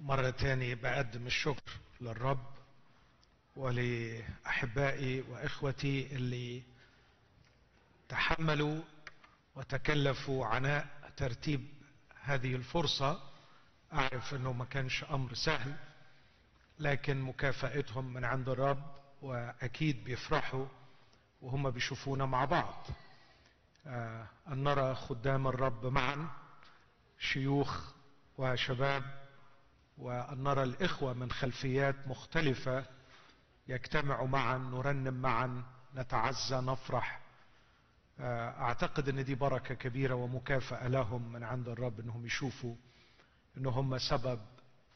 مرة تاني بقدم الشكر للرب ولأحبائي وإخوتي اللي تحملوا وتكلفوا عناء ترتيب هذه الفرصة. أعرف أنه ما كانش أمر سهل لكن مكافأتهم من عند الرب وأكيد بيفرحوا وهم بيشوفونا مع بعض. آه أن نرى خدام الرب معا شيوخ وشباب وأن نرى الإخوة من خلفيات مختلفة يجتمعوا معا نرنم معا نتعزى نفرح. أعتقد إن دي بركة كبيرة ومكافأة لهم من عند الرب إنهم يشوفوا إن هم سبب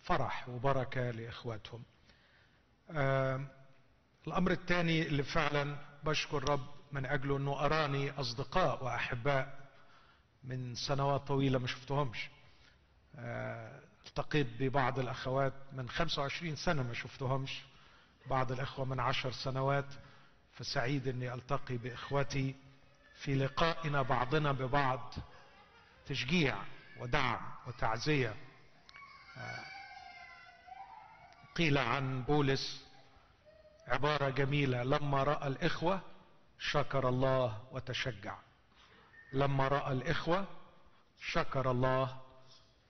فرح وبركة لإخواتهم. الأمر الثاني اللي فعلا بشكر الرب من أجله إنه أراني أصدقاء وأحباء من سنوات طويلة ما شفتهمش. التقيت ببعض الأخوات من 25 سنة ما شفتهمش بعض الإخوة من عشر سنوات فسعيد إني ألتقي بإخوتي في لقائنا بعضنا ببعض تشجيع ودعم وتعزية. قيل عن بولس عبارة جميلة لما رأى الإخوة شكر الله وتشجع. لما رأى الإخوة شكر الله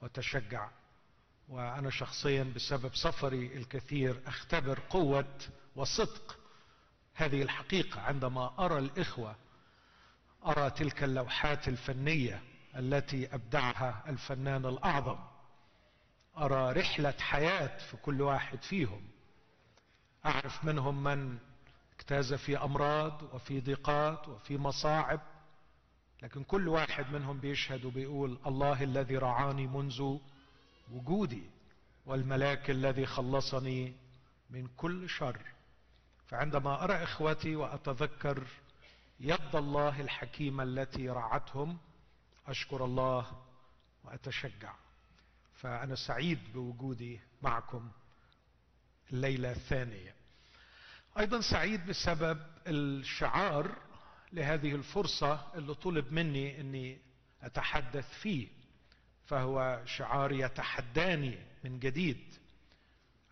وتشجع. وأنا شخصيا بسبب سفري الكثير أختبر قوة وصدق هذه الحقيقة عندما أرى الإخوة أرى تلك اللوحات الفنية التي أبدعها الفنان الأعظم أرى رحلة حياة في كل واحد فيهم أعرف منهم من اجتاز في أمراض وفي ضيقات وفي مصاعب لكن كل واحد منهم بيشهد وبيقول الله الذي رعاني منذ وجودي والملاك الذي خلصني من كل شر. فعندما أرى إخوتي وأتذكر يد الله الحكيمة التي رعتهم أشكر الله وأتشجع. فأنا سعيد بوجودي معكم الليلة الثانية. أيضا سعيد بسبب الشعار لهذه الفرصة اللي طلب مني أني أتحدث فيه. فهو شعار يتحداني من جديد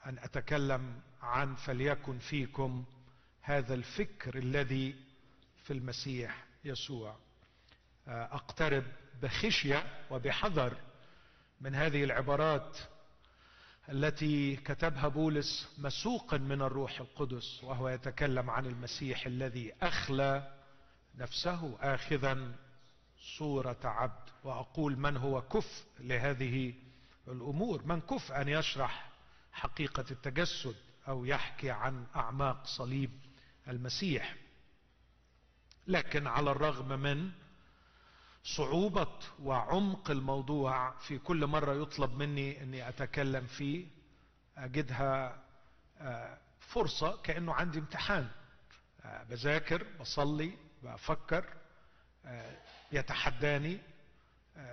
أن أتكلم عن فليكن فيكم هذا الفكر الذي في المسيح يسوع. أقترب بخشية وبحذر من هذه العبارات التي كتبها بولس مسوقا من الروح القدس وهو يتكلم عن المسيح الذي أخلى نفسه اخذا صورة عبد وأقول من هو كفء لهذه الأمور. من كفء أن يشرح حقيقة التجسد أو يحكي عن أعماق صليب المسيح. لكن على الرغم من صعوبة وعمق الموضوع في كل مرة يطلب مني أني أتكلم فيه أجدها فرصة كأنه عندي امتحان. بذاكر بصلي بفكر يتحداني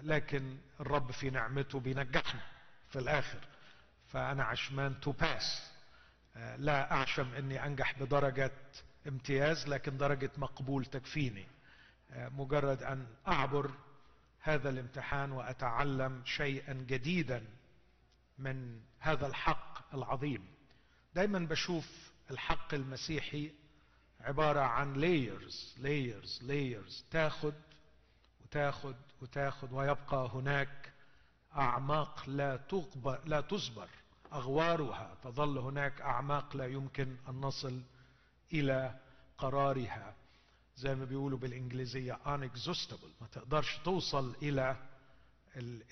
لكن الرب في نعمته بينجحني في الآخر. فأنا عشمان to pass لا أعشم إني أنجح بدرجة امتياز لكن درجة مقبول تكفيني. مجرد أن أعبر هذا الامتحان وأتعلم شيئا جديدا من هذا الحق العظيم. دايما بشوف الحق المسيحي عبارة عن layers layers layers. تاخد وتاخد وتاخد ويبقى هناك أعماق لا تغبر لا تصبر أغوارها تظل هناك أعماق لا يمكن أن نصل إلى قرارها. زي ما بيقولوا بالإنجليزية unexhaustible ما تقدرش توصل إلى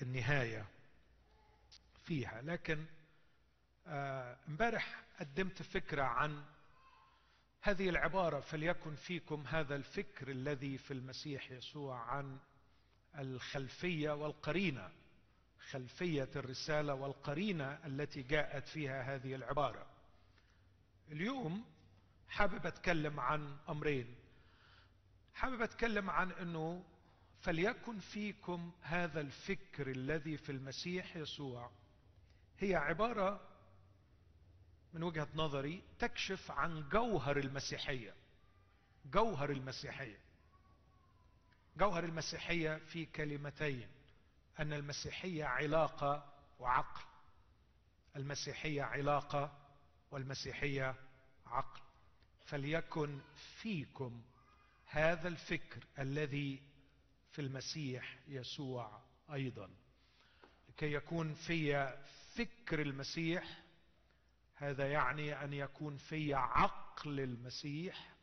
النهاية فيها. لكن امبارح آه قدمت فكرة عن هذه العبارة فليكن فيكم هذا الفكر الذي في المسيح يسوع عن الخلفية والقرينة خلفية الرسالة والقرينة التي جاءت فيها هذه العبارة. اليوم حابب أتكلم عن أمرين. حابب أتكلم عن إنه فليكن فيكم هذا الفكر الذي في المسيح يسوع. هي عبارة من وجهة نظري تكشف عن جوهر المسيحية. جوهر المسيحية. جوهر المسيحية في كلمتين. أن المسيحية علاقة وعقل. المسيحية علاقة والمسيحية عقل. فليكن فيكم هذا الفكر الذي في المسيح يسوع أيضا. لكي يكون في فكر المسيح هذا يعني أن يكون في عقل المسيح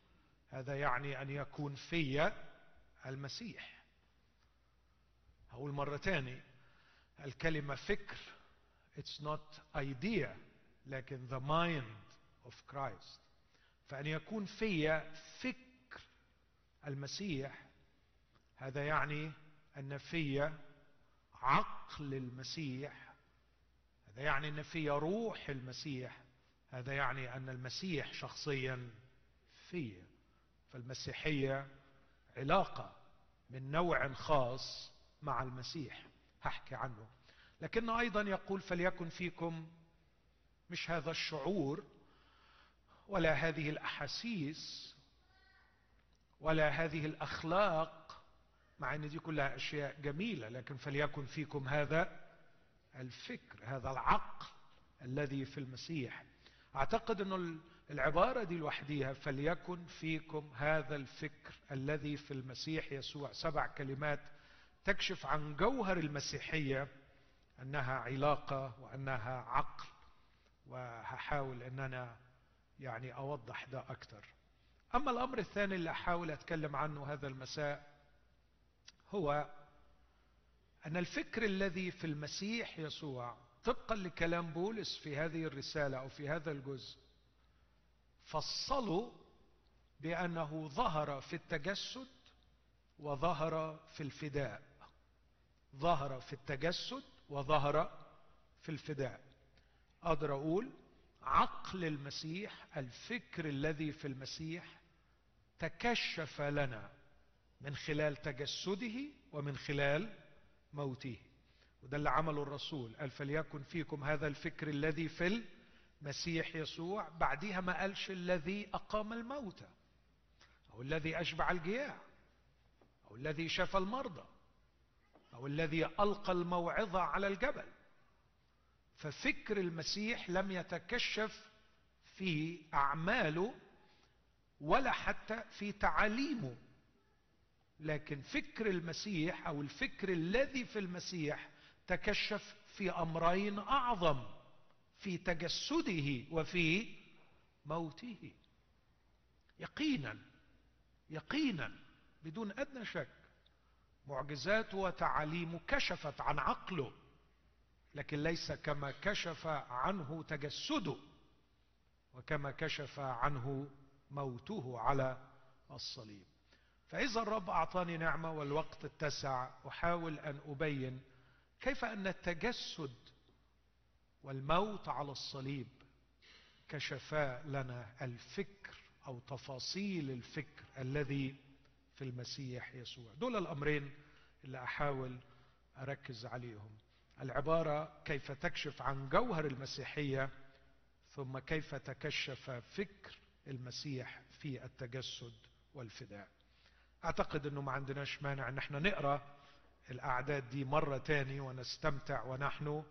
هذا يعني أن يكون في المسيح. هقول مرة تاني الكلمة فكر it's not idea لكن the mind of Christ. فأن يكون في فكر المسيح هذا يعني أن في عقل المسيح هذا يعني أن في روح المسيح هذا يعني أن المسيح شخصيا في فالمسيحية علاقة من نوع خاص مع المسيح. هحكي عنه. لكنه أيضا يقول فليكن فيكم مش هذا الشعور ولا هذه الأحاسيس ولا هذه الأخلاق مع أن دي كلها أشياء جميلة لكن فليكن فيكم هذا الفكر هذا العقل الذي في المسيح. أعتقد إنه العبارة دي لوحديها فليكن فيكم هذا الفكر الذي في المسيح يسوع. سبع كلمات تكشف عن جوهر المسيحية أنها علاقة وأنها عقل وهحاول ان أنا يعني أوضح ده أكثر أما الأمر الثاني اللي أحاول أتكلم عنه هذا المساء هو أن الفكر الذي في المسيح يسوع طبقا لكلام بولس في هذه الرسالة أو في هذا الجزء فصلوا بأنه ظهر في التجسد وظهر في الفداء. ظهر في التجسد وظهر في الفداء. أقدر أقول عقل المسيح الفكر الذي في المسيح تكشف لنا من خلال تجسده ومن خلال موته. وده اللي عمله الرسول. قال فليكن فيكم هذا الفكر الذي في المسيح يسوع بعديها ما قالش الذي أقام الموتى أو الذي أشبع الجياع أو الذي شفى المرضى أو الذي ألقى الموعظة على الجبل. ففكر المسيح لم يتكشف في أعماله ولا حتى في تعاليمه. لكن فكر المسيح أو الفكر الذي في المسيح تكشف في أمرين أعظم في تجسده وفي موته. يقينا يقينا بدون أدنى شك معجزاته وتعاليمه كشفت عن عقله لكن ليس كما كشف عنه تجسده وكما كشف عنه موته على الصليب. فإذا الرب أعطاني نعمة والوقت اتسع أحاول أن أبين كيف أن التجسد والموت على الصليب كشفا لنا الفكر أو تفاصيل الفكر الذي في المسيح يسوع؟ دول الأمرين اللي أحاول أركز عليهم. العبارة كيف تكشف عن جوهر المسيحية ثم كيف تكشف فكر المسيح في التجسد والفداء. أعتقد إنه ما عندناش مانع إن إحنا نقرأ الأعداد دي مرة تاني ونستمتع ونحن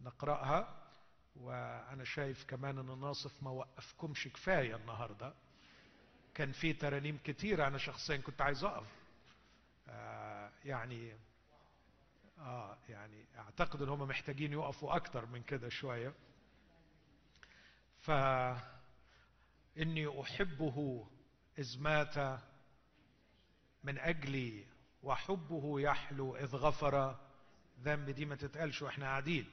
نقرأها وأنا شايف كمان أن ناصف ما وقفكمش كفاية النهارده. كان في ترانيم كتيره أنا شخصيا كنت عايز أقف. آه يعني آه يعني أعتقد إن هم محتاجين يقفوا أكتر من كده شوية. ف إني أحبه إذ مات من أجلي وحبه يحلو إذ غفر. ذنب دي ما تتقالش وإحنا قاعدين.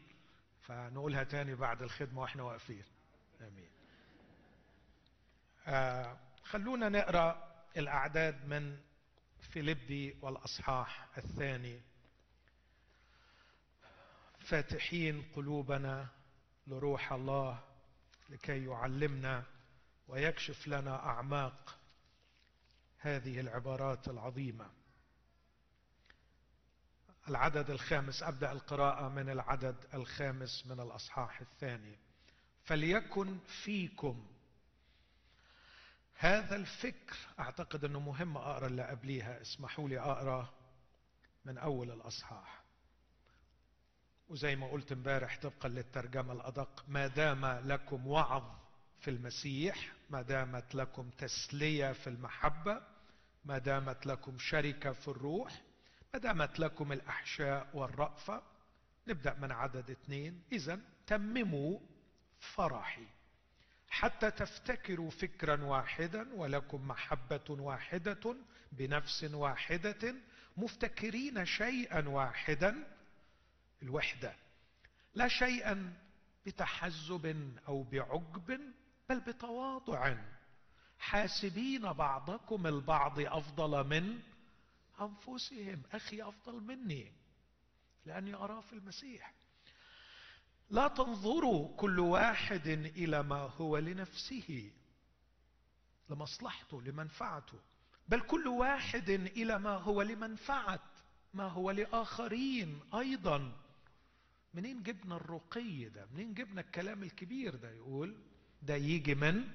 فنقولها تاني بعد الخدمة وإحنا واقفين. آمين. آه خلونا نقرأ الأعداد من فيليبي والأصحاح الثاني. فاتحين قلوبنا لروح الله لكي يعلمنا ويكشف لنا أعماق هذه العبارات العظيمة. العدد الخامس أبدأ القراءة من العدد الخامس من الأصحاح الثاني. فليكن فيكم. هذا الفكر أعتقد إنه مهم أقرأ اللي قبليها. اسمحوا لي أقرأ من أول الأصحاح. وزي ما قلت امبارح طبقا للترجمة الأدق ما دام لكم وعظ في المسيح ما دامت لكم تسلية في المحبة ما دامت لكم شركة في الروح دامت لكم الأحشاء والرأفة. نبدأ من عدد اثنين. إذا تمموا فرحي. حتى تفتكروا فكرا واحدا ولكم محبة واحدة بنفس واحدة مفتكرين شيئا واحدا الوحدة. لا شيئا بتحزب أو بعجب بل بتواضع. حاسبين بعضكم البعض أفضل من أنفسهم أخي أفضل مني لأني أراه في المسيح. لا تنظروا كل واحد إلى ما هو لنفسه لمصلحته لمنفعته بل كل واحد إلى ما هو لمنفعة ما هو لآخرين أيضا. منين جبنا الرقي ده؟ منين جبنا الكلام الكبير ده؟ يقول ده يجي من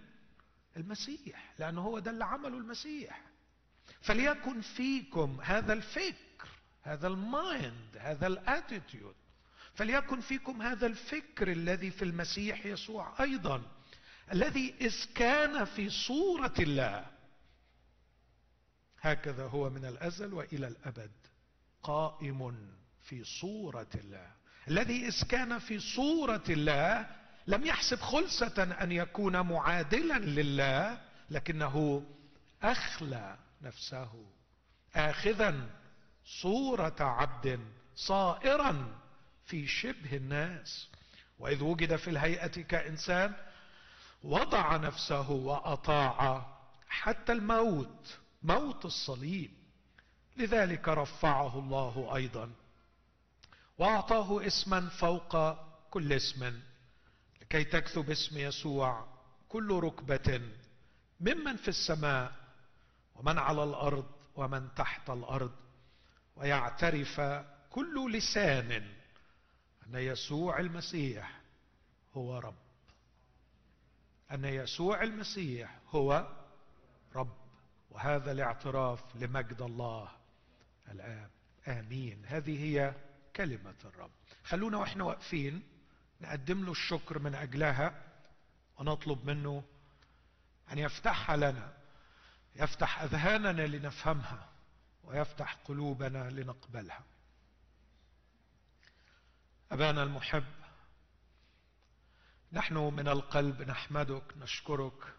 المسيح لأنه هو ده اللي عمله المسيح. فليكن فيكم هذا الفكر هذا ال mind هذا ال attitude. فليكن فيكم هذا الفكر الذي في المسيح يسوع أيضا الذي إذ كان في صورة الله. هكذا هو من الأزل وإلى الأبد. قائم في صورة الله. الذي إذ كان في صورة الله لم يحسب خلسه أن يكون معادلا لله لكنه أخلى نفسه. اخذا صورة عبد صائرا في شبه الناس. وإذ وجد في الهيئة كإنسان وضع نفسه وأطاع حتى الموت موت الصليب. لذلك رفعه الله أيضا. وأعطاه اسما فوق كل اسم لكي تكتب اسم يسوع كل ركبة ممن في السماء ومن على الأرض ومن تحت الأرض ويعترف كل لسان أن يسوع المسيح هو رب. أن يسوع المسيح هو رب وهذا الاعتراف لمجد الله الاب آمين. هذه هي كلمة الرب. خلونا وإحنا واقفين نقدم له الشكر من أجلها ونطلب منه أن يفتحها لنا يفتح أذهاننا لنفهمها ويفتح قلوبنا لنقبلها. أبانا المحب نحن من القلب نحمدك نشكرك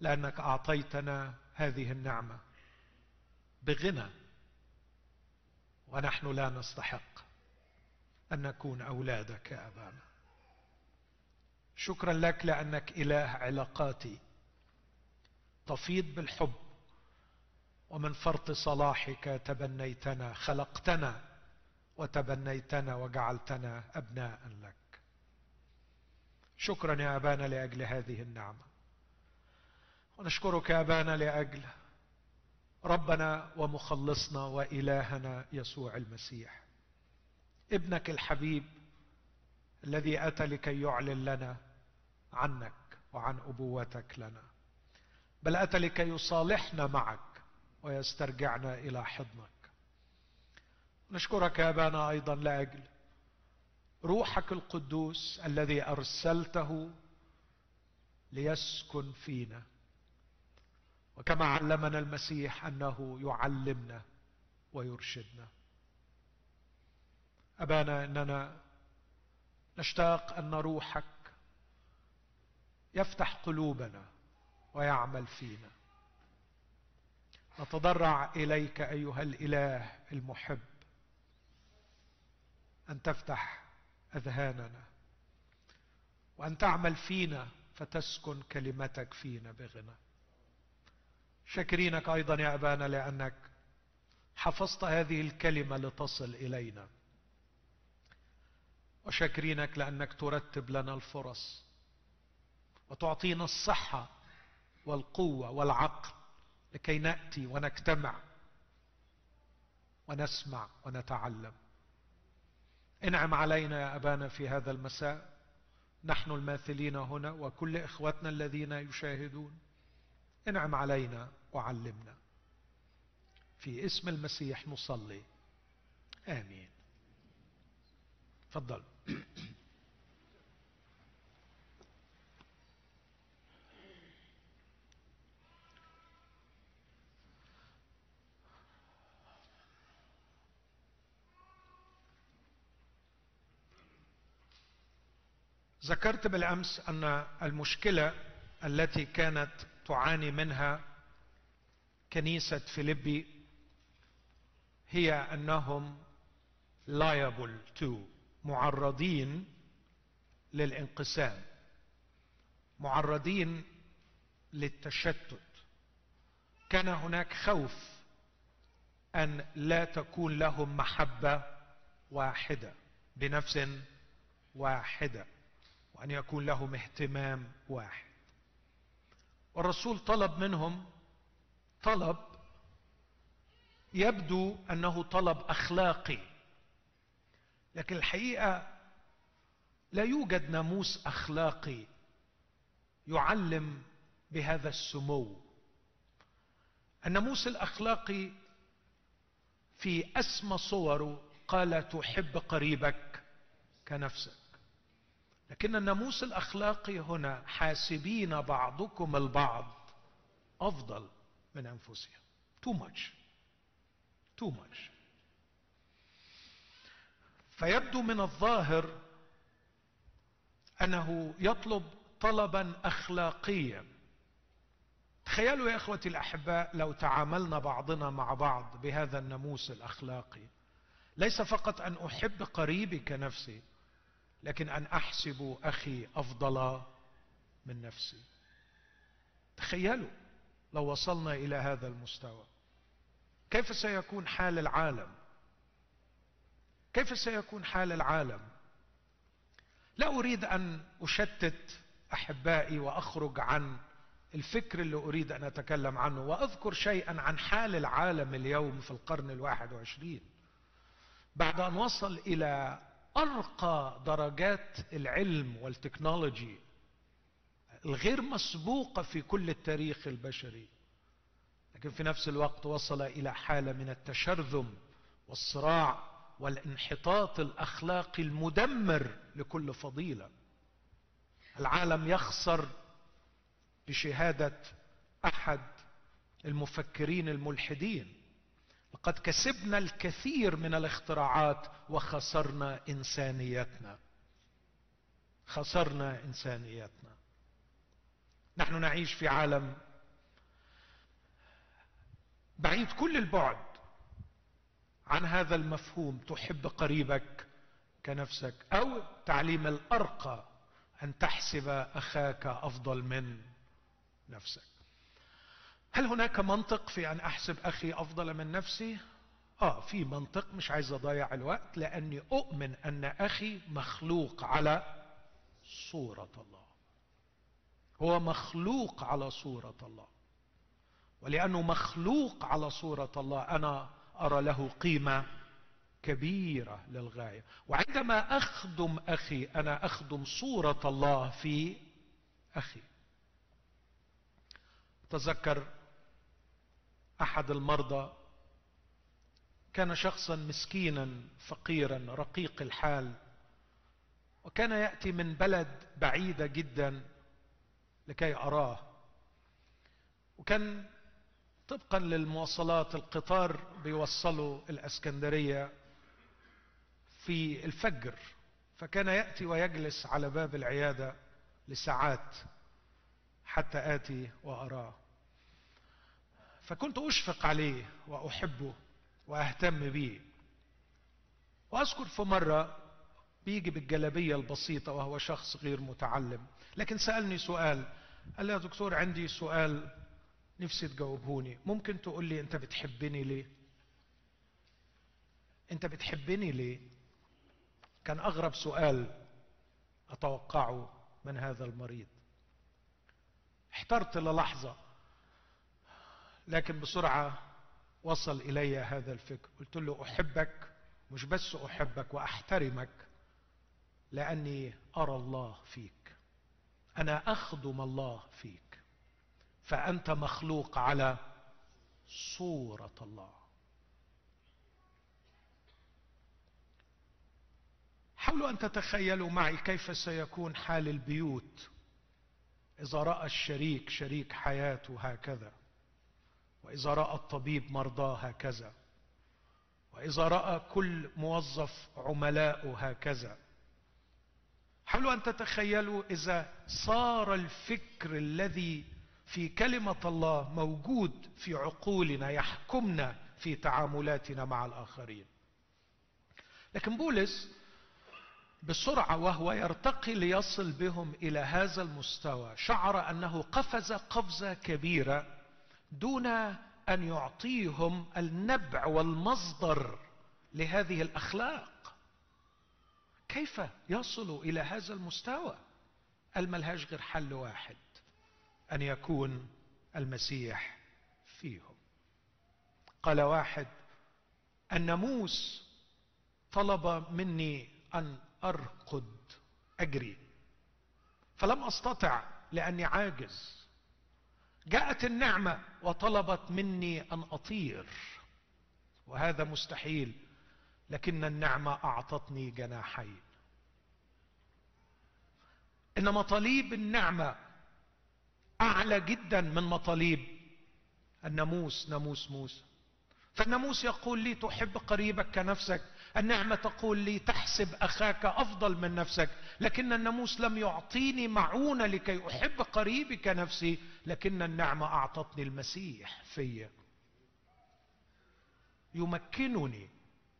لأنك أعطيتنا هذه النعمة بغنى ونحن لا نستحق أن نكون أولادك يا أبانا. شكرا لك لأنك إله علاقاتي تفيض بالحب. ومن فرط صلاحك تبنيتنا خلقتنا وتبنيتنا وجعلتنا أبناء لك. شكرا يا أبانا لأجل هذه النعمة. ونشكرك يا أبانا لأجل ربنا ومخلصنا وإلهنا يسوع المسيح. ابنك الحبيب الذي أتى لكي يعلن لنا عنك وعن أبوتك لنا. بل اتى لكي يصالحنا معك ويسترجعنا إلى حضنك. نشكرك يا أبانا أيضا لأجل روحك القدوس الذي أرسلته ليسكن فينا. وكما علمنا المسيح أنه يعلمنا ويرشدنا. أبانا إننا نشتاق أن روحك يفتح قلوبنا ويعمل فينا. نتضرع إليك أيها الإله المحب أن تفتح أذهاننا وأن تعمل فينا فتسكن كلمتك فينا بغنى. شاكرينك أيضا يا أبانا لأنك حفظت هذه الكلمة لتصل إلينا. وشاكرينك لأنك ترتب لنا الفرص وتعطينا الصحة والقوة والعقل لكي نأتي ونجتمع ونسمع ونتعلم. انعم علينا يا أبانا في هذا المساء. نحن الماثلين هنا وكل إخوتنا الذين يشاهدون. انعم علينا وعلمنا. في اسم المسيح نصلي. آمين. تفضل. ذكرت بالأمس أن المشكلة التي كانت تعاني منها كنيسة فيليبي هي أنهم liable to معرضين للانقسام معرضين للتشتت. كان هناك خوف أن لا تكون لهم محبة واحدة بنفس واحدة. وأن يكون لهم اهتمام واحد. والرسول طلب منهم طلب يبدو أنه طلب أخلاقي. لكن الحقيقة لا يوجد ناموس أخلاقي يعلم بهذا السمو. الناموس الأخلاقي في أسمى صوره قال تحب قريبك كنفسك. لكن الناموس الأخلاقي هنا حاسبين بعضكم البعض أفضل من أنفسهم. Too much. Too much. فيبدو من الظاهر أنه يطلب طلبا اخلاقيا. تخيلوا يا إخوتي الأحباء لو تعاملنا بعضنا مع بعض بهذا الناموس الأخلاقي. ليس فقط أن أحب قريبي كنفسي لكن أن أحسب أخي أفضل من نفسي. تخيلوا لو وصلنا إلى هذا المستوى. كيف سيكون حال العالم؟ كيف سيكون حال العالم؟ لا أريد أن أشتت أحبائي وأخرج عن الفكر اللي أريد أن أتكلم عنه وأذكر شيئا عن حال العالم اليوم في القرن الواحد وعشرين. بعد أن وصل إلى أرقى درجات العلم والتكنولوجي الغير مسبوقة في كل التاريخ البشري. لكن في نفس الوقت وصل إلى حالة من التشرذم والصراع والانحطاط الأخلاقي المدمر لكل فضيلة. العالم يخسر بشهادة أحد المفكرين الملحدين. لقد كسبنا الكثير من الاختراعات وخسرنا إنسانيتنا. خسرنا إنسانيتنا. نحن نعيش في عالم بعيد كل البعد عن هذا المفهوم. تحب قريبك كنفسك أو تعليم الأرقى أن تحسب أخاك أفضل من نفسك. هل هناك منطق في أن أحسب أخي أفضل من نفسي؟ آه في منطق مش عايز أضيع الوقت لأني أؤمن أن أخي مخلوق على صورة الله. هو مخلوق على صورة الله. ولأنه مخلوق على صورة الله أنا أرى له قيمة كبيرة للغاية. وعندما أخدم أخي أنا أخدم صورة الله في أخي. تذكر أحد المرضى كان شخصا مسكينا فقيرا رقيق الحال وكان يأتي من بلد بعيدة جدا لكي أراه. وكان طبقا للمواصلات القطار بيوصلوا الإسكندرية في الفجر فكان يأتي ويجلس على باب العيادة لساعات حتى آتي وأراه. فكنت أشفق عليه وأحبه وأهتم به وأذكر في مرة بيجي بالجلبيه البسيطة وهو شخص غير متعلم لكن سألني سؤال قال لي يا دكتور عندي سؤال نفسي تجاوبهوني ممكن تقول لي أنت بتحبني ليه؟ أنت بتحبني ليه؟ كان أغرب سؤال أتوقعه من هذا المريض. احترت للحظة. لكن بسرعة وصل إلي هذا الفكر. قلت له أحبك مش بس أحبك وأحترمك لأني أرى الله فيك. أنا أخدم الله فيك. فأنت مخلوق على صورة الله. حاولوا أن تتخيلوا معي كيف سيكون حال البيوت إذا رأى الشريك شريك حياته هكذا. وإذا رأى الطبيب مرضاه هكذا. وإذا رأى كل موظف عملاءه هكذا. حاولوا أن تتخيلوا إذا صار الفكر الذي في كلمة الله موجود في عقولنا يحكمنا في تعاملاتنا مع الآخرين؟ لكن بولس بسرعة وهو يرتقي ليصل بهم إلى هذا المستوى. شعر أنه قفز قفزة كبيرة دون أن يعطيهم النبع والمصدر لهذه الأخلاق. كيف يصلوا إلى هذا المستوى؟ الملهاش غير حل واحد أن يكون المسيح فيهم. قال واحد الناموس طلب مني أن أرقد أجري فلم أستطع لأني عاجز. جاءت النعمة وطلبت مني أن أطير. وهذا مستحيل لكن النعمة أعطتني جناحين. إن مطالب النعمة أعلى جدا من مطالب الناموس ناموس موسى. فالناموس يقول لي تحب قريبك كنفسك النعمة تقول لي تحسب أخاك أفضل من نفسك لكن الناموس لم يعطيني معونة لكي أحب قريبي كنفسي لكن النعمة أعطتني المسيح فيا يمكنني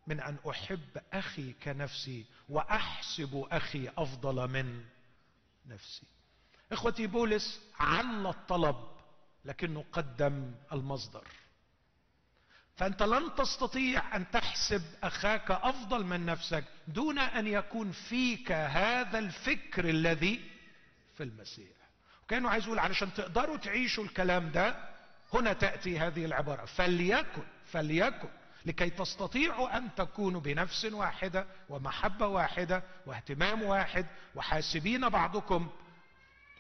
من أن أحب أخي كنفسي وأحسب أخي أفضل من نفسي. إخوتي بولس عل الطلب لكنه قدم المصدر. فأنت لن تستطيع أن تحسب أخاك أفضل من نفسك دون أن يكون فيك هذا الفكر الذي في المسيح. وكانه عايز يقول علشان تقدروا تعيشوا الكلام ده هنا تأتي هذه العبارة. فليكن فليكن لكي تستطيعوا أن تكونوا بنفس واحدة ومحبة واحدة واهتمام واحد وحاسبين بعضكم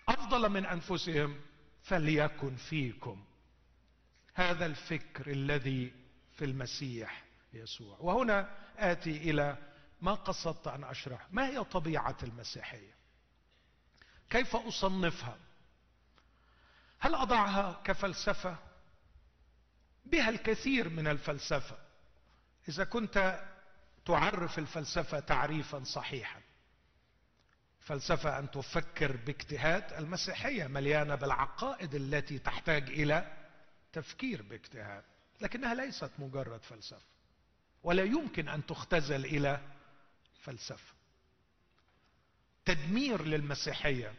أفضل من أنفسهم فليكن فيكم. هذا الفكر الذي في المسيح يسوع. وهنا آتي إلى ما قصدت أن أشرح. ما هي طبيعة المسيحية؟ كيف أصنفها؟ هل أضعها كفلسفة؟ بها الكثير من الفلسفة. إذا كنت تعرف الفلسفة تعريفا صحيحا. فلسفة أن تفكر باجتهاد. المسيحية مليانة بالعقائد التي تحتاج إلى تفكير باجتهاد. لكنها ليست مجرد فلسفة. ولا يمكن أن تختزل إلى فلسفة. تدمير للمسيحية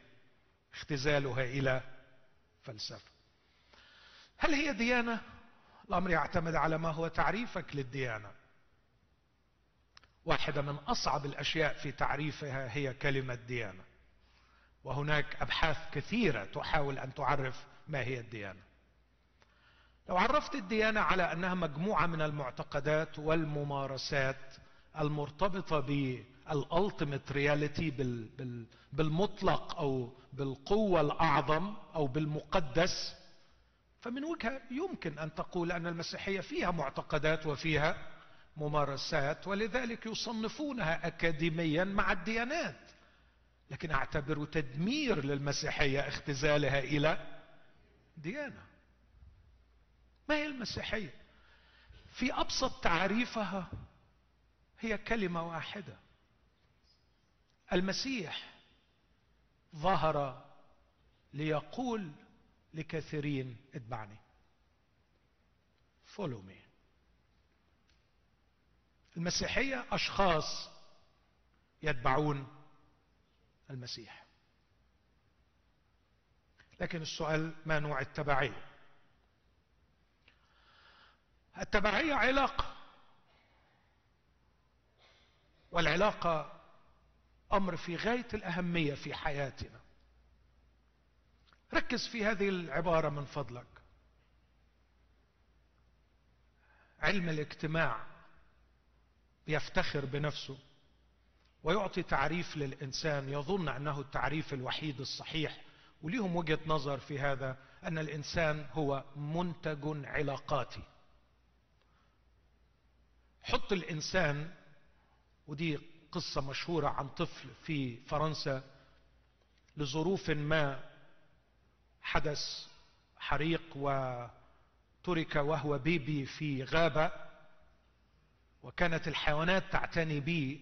اختزالها إلى فلسفة. هل هي ديانة؟ الأمر يعتمد على ما هو تعريفك للديانة. واحدة من أصعب الأشياء في تعريفها هي كلمة ديانة. وهناك أبحاث كثيرة تحاول أن تعرف ما هي الديانة. لو عرفت الديانة على أنها مجموعة من المعتقدات والممارسات المرتبطة بال ultimate reality بالمطلق أو بالقوة الأعظم أو بالمقدس فمن وجهة يمكن أن تقول أن المسيحية فيها معتقدات وفيها ممارسات ولذلك يصنفونها اكاديميا مع الديانات. لكن أعتبر تدمير للمسيحية اختزالها إلى ديانة. ما هي المسيحية. في أبسط تعريفها هي كلمة واحدة. المسيح ظهر ليقول لكثيرين اتبعني. Follow me. المسيحية أشخاص يتبعون المسيح. لكن السؤال ما نوع التبعية؟ التبعية علاقة. والعلاقة أمر في غاية الأهمية في حياتنا. ركز في هذه العبارة من فضلك. علم الاجتماع يفتخر بنفسه ويعطي تعريف للإنسان. يظن أنه التعريف الوحيد الصحيح وليهم وجهة نظر في هذا أن الإنسان هو منتج علاقاتي. حط الإنسان ودي قصة مشهورة عن طفل في فرنسا لظروف ما حدث حريق وترك وهو بيبي في غابة وكانت الحيوانات تعتني به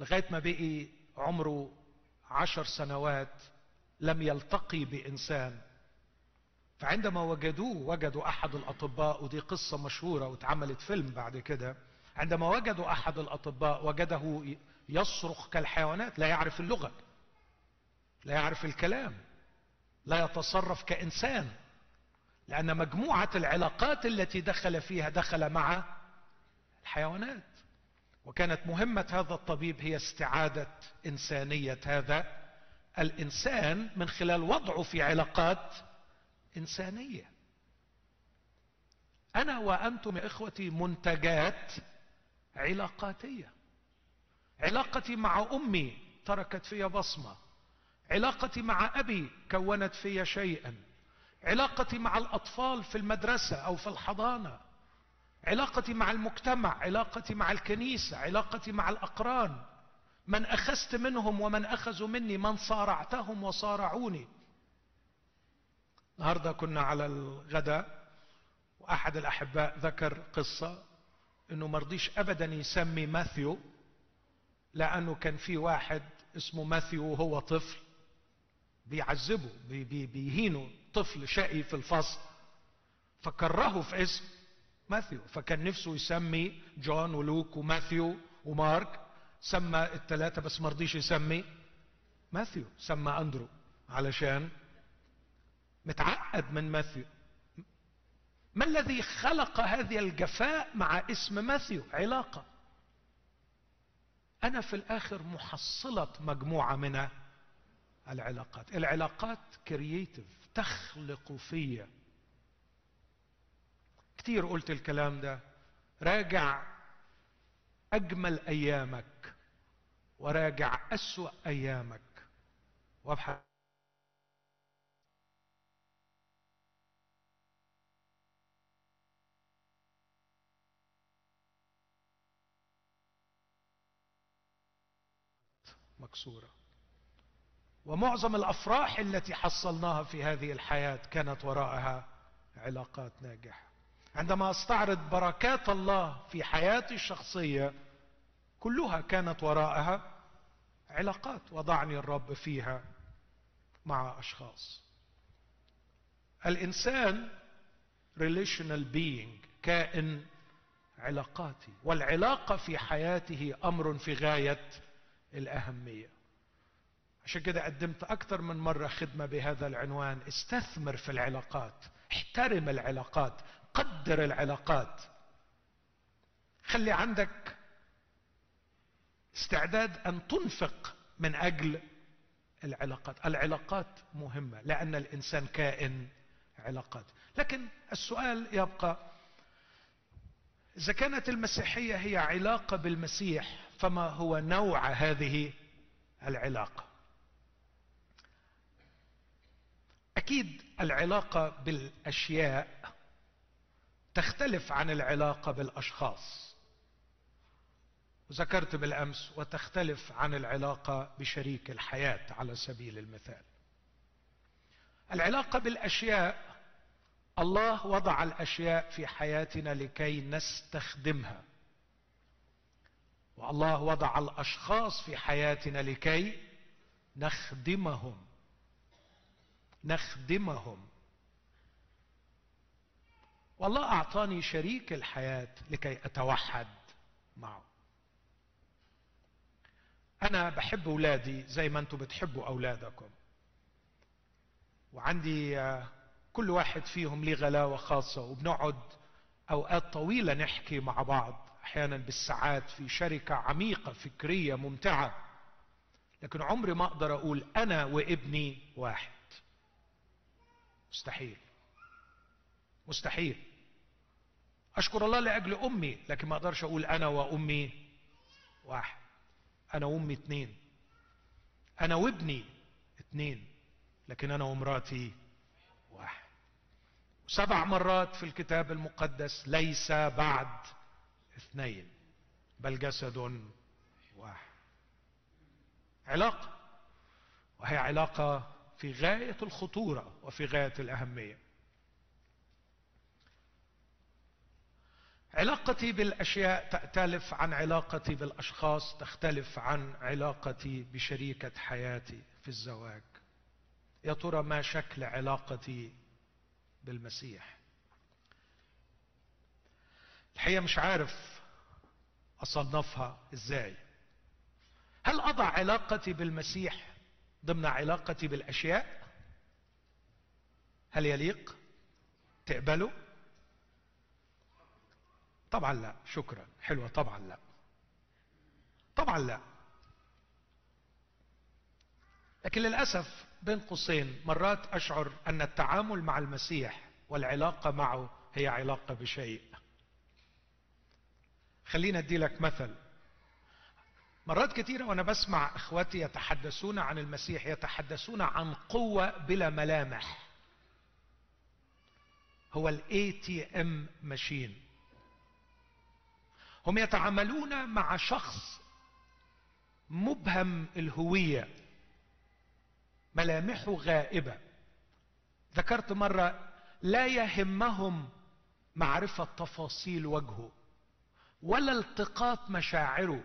لغاية ما بقي عمره عشر سنوات لم يلتقي بإنسان. فعندما وجدوه وجدوا أحد الأطباء ودي قصة مشهورة واتعملت فيلم بعد كده عندما وجدوا أحد الأطباء وجده يصرخ كالحيوانات لا يعرف اللغة لا يعرف الكلام لا يتصرف كإنسان لأن مجموعة العلاقات التي دخل فيها دخل مع الحيوانات. وكانت مهمة هذا الطبيب هي استعادة إنسانية هذا الإنسان من خلال وضعه في علاقات إنسانية. أنا وأنتم يا إخوتي منتجات علاقاتية. علاقتي مع أمي تركت في بصمة. علاقتي مع أبي كونت في شيئا. علاقتي مع الأطفال في المدرسة أو في الحضانة. علاقتي مع المجتمع علاقتي مع الكنيسة علاقتي مع الأقران. من أخذت منهم ومن أخذوا مني من صارعتهم وصارعوني. النهاردة كنا على الغداء وأحد الأحباء ذكر قصة أنه مرضيش أبدا يسمي ماثيو لأنه كان في واحد اسمه ماثيو وهو طفل بيعذبه بي بي بيهينه طفل شقي في الفصل فكرهه في اسم ماثيو فكان نفسه يسمي جون ولوك وماثيو ومارك سمى الثلاثة بس ما رضيش يسمي ماثيو سمى أندرو علشان متعقد من ماثيو. ما الذي خلق هذه الجفاء مع اسم ماثيو؟ علاقة. أنا في الآخر محصلة مجموعة من العلاقات. العلاقات كرييتيف تخلق فيا. كتير قلت الكلام ده. راجع أجمل أيامك وراجع أسوأ أيامك. وابحث مكسورة. ومعظم الأفراح التي حصلناها في هذه الحياة كانت وراءها علاقات ناجحة. عندما استعرض بركات الله في حياتي الشخصية كلها كانت وراءها علاقات وضعني الرب فيها مع أشخاص. الإنسان relational being كائن علاقاتي. والعلاقة في حياته أمر في غاية الأهمية. عشان كده قدمت أكثر من مرة خدمة بهذا العنوان. استثمر في العلاقات احترم العلاقات قدر العلاقات. خلي عندك استعداد أن تنفق من أجل العلاقات. العلاقات مهمة لأن الإنسان كائن علاقات. لكن السؤال يبقى إذا كانت المسيحية هي علاقة بالمسيح فما هو نوع هذه العلاقة؟ أكيد العلاقة بالأشياء تختلف عن العلاقة بالأشخاص. ذكرت بالأمس وتختلف عن العلاقة بشريك الحياة على سبيل المثال. العلاقة بالأشياء الله وضع الأشياء في حياتنا لكي نستخدمها. والله وضع الأشخاص في حياتنا لكي نخدمهم. نخدمهم. والله أعطاني شريك الحياة لكي أتوحد معه. أنا بحب أولادي زي ما أنتم بتحبوا أولادكم. وعندي آه، كل واحد فيهم ليه غلاوة خاصة وبنقعد أوقات طويلة نحكي مع بعض أحيانا بالساعات في شركة عميقة فكرية ممتعة. لكن عمري ما أقدر أقول أنا وابني واحد. مستحيل. مستحيل. أشكر الله لأجل أمي لكن ما أقدرش أقول أنا وأمي واحد. أنا وأمي اتنين. أنا وابني اتنين لكن أنا ومراتي سبع مرات في الكتاب المقدس ليس بعد اثنين بل جسد واحد. علاقة وهي علاقة في غاية الخطورة وفي غاية الأهمية. علاقتي بالأشياء تختلف عن علاقتي بالأشخاص تختلف عن علاقتي بشريكة حياتي في الزواج. يا ترى ما شكل علاقتي بالمسيح. الحقيقة مش عارف أصنفها إزاي. هل أضع علاقتي بالمسيح ضمن علاقتي بالأشياء؟ هل يليق؟ تقبله؟ طبعا لا. شكرا. حلوة. طبعا لا. طبعا لا. لكن للأسف بين قوسين مرات أشعر أن التعامل مع المسيح والعلاقة معه هي علاقة بشيء. خلينا أدي لك مثل. مرات كثيرة وأنا بسمع إخوتي يتحدثون عن المسيح يتحدثون عن قوة بلا ملامح. هو ال ATM machine. هم يتعاملون مع شخص مبهم الهوية. ملامحه غائبة. ذكرت مرة لا يهمهم معرفة تفاصيل وجهه ولا التقاط مشاعره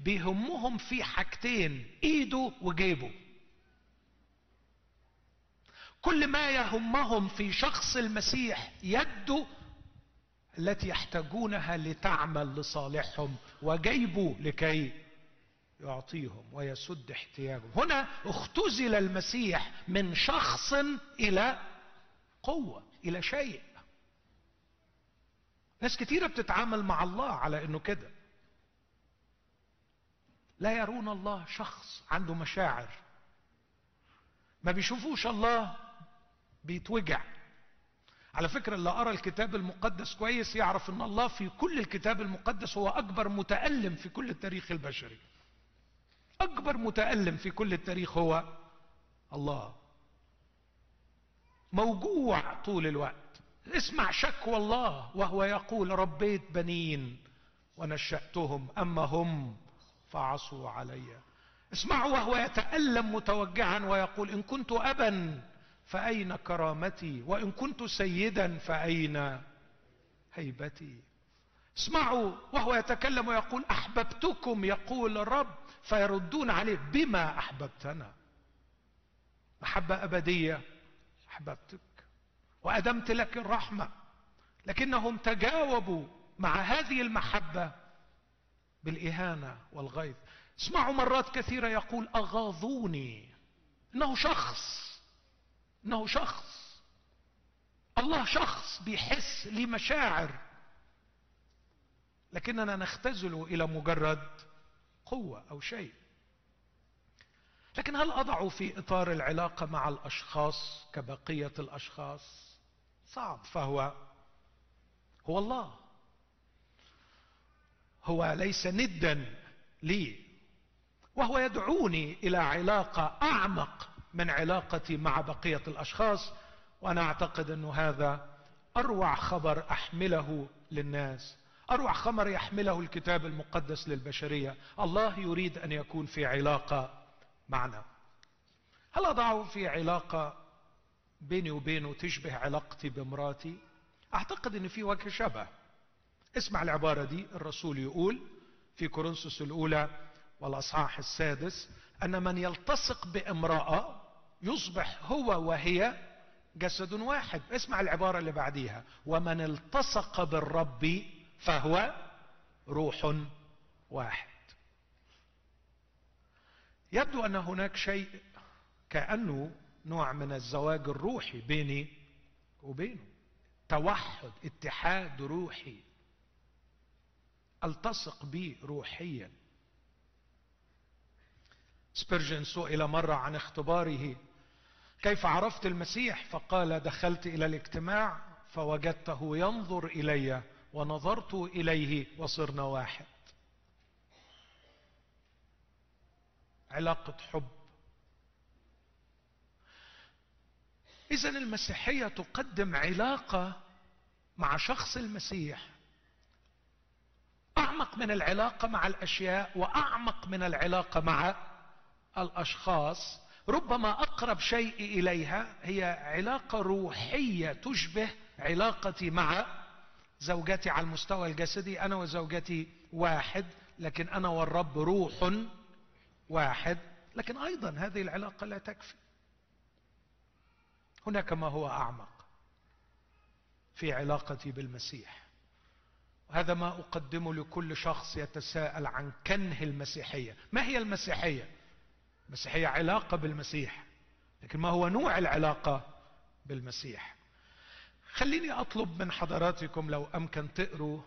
بيهمهم في حاجتين إيده وجيبه. كل ما يهمهم في شخص المسيح يده التي يحتاجونها لتعمل لصالحهم وجيبوا لكي يعطيهم ويسد احتياجهم. هنا اختزل المسيح من شخص إلى قوة إلى شيء. ناس كتيرة بتتعامل مع الله على إنه كده. لا يرون الله شخص عنده مشاعر. ما بيشوفوش الله بيتوجع. على فكرة اللي قرأ الكتاب المقدس كويس يعرف إن الله في كل الكتاب المقدس هو أكبر متألم في كل التاريخ البشري. أكبر متألم في كل التاريخ هو الله. موجوع طول الوقت. اسمع شكوى الله وهو يقول ربيت بنين ونشأتهم اما هم فعصوا علي. اسمعوا وهو يتألم متوجعا ويقول إن كنت ابا فأين كرامتي؟ وإن كنت سيدا فأين هيبتي؟ اسمعوا وهو يتكلم ويقول أحببتكم يقول الرب فيردون عليه بما أحببتنا. محبة أبدية أحببتك وأدمت لك الرحمة لكنهم تجاوبوا مع هذه المحبة بالإهانة والغيظ. اسمعوا مرات كثيرة يقول أغاظوني. إنه شخص إنه شخص. الله شخص بيحس ليه مشاعر. لكننا نختزل إلى مجرد قوة أو شيء. لكن هل أضع في إطار العلاقة مع الأشخاص كبقية الأشخاص؟ صعب. فهو هو الله. هو ليس ندا لي وهو يدعوني إلى علاقة أعمق من علاقتي مع بقية الأشخاص وأنا أعتقد انه هذا أروع خبر أحمله للناس. أروع خبر يحمله الكتاب المقدس للبشرية. الله يريد أن يكون في علاقة معنا. هل أضعه في علاقة بيني وبينه تشبه علاقتي بمراتي؟ أعتقد إن في وجه شبه. اسمع العبارة دي الرسول يقول في كورنثوس الأولى والأصحاح السادس أن من يلتصق بامرأة يصبح هو وهي جسد واحد. اسمع العبارة اللي بعديها. ومن التصق بالرب فهو روح واحد. يبدو أن هناك شيء كأنه نوع من الزواج الروحي بيني وبينه. توحد اتحاد روحي. ألتصق به روحيا. سبيرجن سئل مرة عن اختباره كيف عرفت المسيح؟ فقال دخلت إلى الاجتماع فوجدته ينظر إلي ونظرت إليه وصرنا واحد. علاقة حب. إذا المسيحية تقدم علاقة مع شخص المسيح. أعمق من العلاقة مع الأشياء وأعمق من العلاقة مع الأشخاص. ربما أقرب شيء إليها هي علاقة روحية تشبه علاقتي مع زوجتي على المستوى الجسدي أنا وزوجتي واحد لكن أنا والرب روح واحد. لكن أيضا هذه العلاقة لا تكفي. هناك ما هو أعمق في علاقتي بالمسيح. وهذا ما اقدمه لكل شخص يتساءل عن كنه المسيحية. ما هي المسيحية؟ المسيحيه علاقة بالمسيح لكن ما هو نوع العلاقة بالمسيح؟ خليني أطلب من حضراتكم لو أمكن تقروا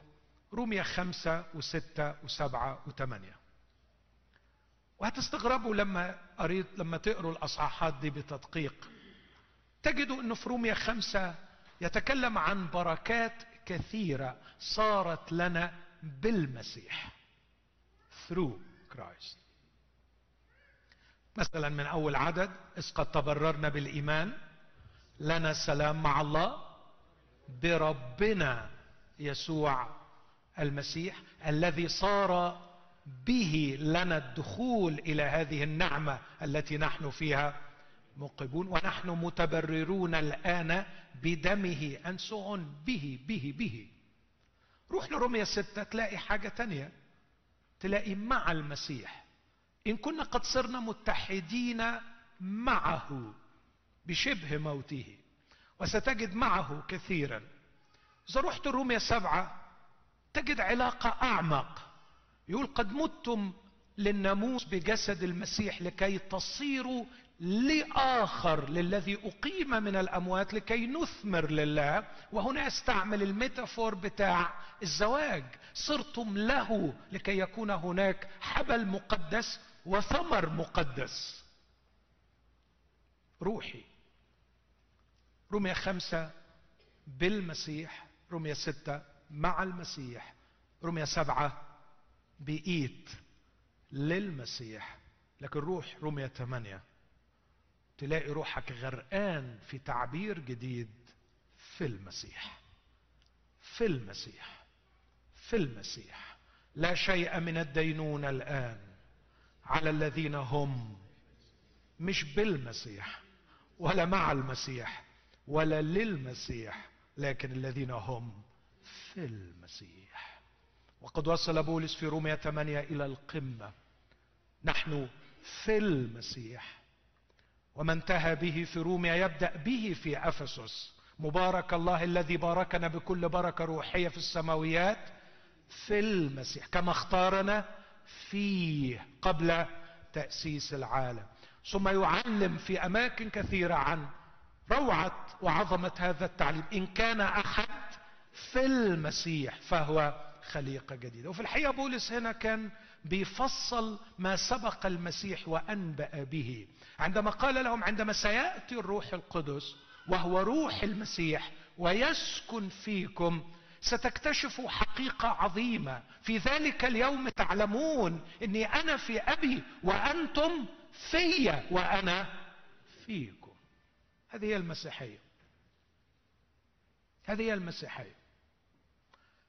رومية خمسة وستة وسبعة وثمانية. وهتستغربوا لما قريت لما تقروا الأصحاحات دي بتدقيق. تجدوا إنه في رومية خمسة يتكلم عن بركات كثيرة صارت لنا بالمسيح through Christ. مثلا من أول عدد إذ قد تبررنا بالإيمان لنا سلام مع الله بربنا يسوع المسيح الذي صار به لنا الدخول إلى هذه النعمة التي نحن فيها مقبون ونحن متبررون الآن بدمه انسع به به به. روح لرمية ستة تلاقي حاجة تانية. تلاقي مع المسيح. إن كنا قد صرنا متحدين معه بشبه موته. وستجد معه كثيرا. إذا رحت الرومية سبعة تجد علاقة أعمق. يقول قد متم للناموس بجسد المسيح لكي تصيروا لآخر للذي أقيم من الأموات لكي نثمر لله. وهنا استعمل الميتافور بتاع الزواج. صرتم له لكي يكون هناك حبل مقدس وثمر مقدس. روحي. رمية خمسة بالمسيح رمية ستة مع المسيح رمية سبعة بإيت للمسيح. لكن روح رمية ثمانية. تلاقي روحك غرقان في تعبير جديد في المسيح. في المسيح. في المسيح. لا شيء من الدينونة الآن على الذين هم مش بالمسيح ولا مع المسيح. ولا للمسيح لكن الذين هم في المسيح. وقد وصل بولس في رومية 8 إلى القمة. نحن في المسيح. وما انتهى به في روميا يبدأ به في أفسس. مبارك الله الذي باركنا بكل بركة روحية في السماويات في المسيح كما اختارنا فيه قبل تأسيس العالم. ثم يعلم في أماكن كثيرة عن روعة وعظمة هذا التعليم. إن كان أحد في المسيح فهو خليقة جديدة وفي الحقيقة بولس هنا كان بيفصل ما سبق المسيح وأنبأ به. عندما قال لهم عندما سيأتي الروح القدس وهو روح المسيح ويسكن فيكم ستكتشفوا حقيقة عظيمة. في ذلك اليوم تعلمون إني أنا في أبي وأنتم في وأنا فيكم هذه هي المسيحية. هذه هي المسيحية.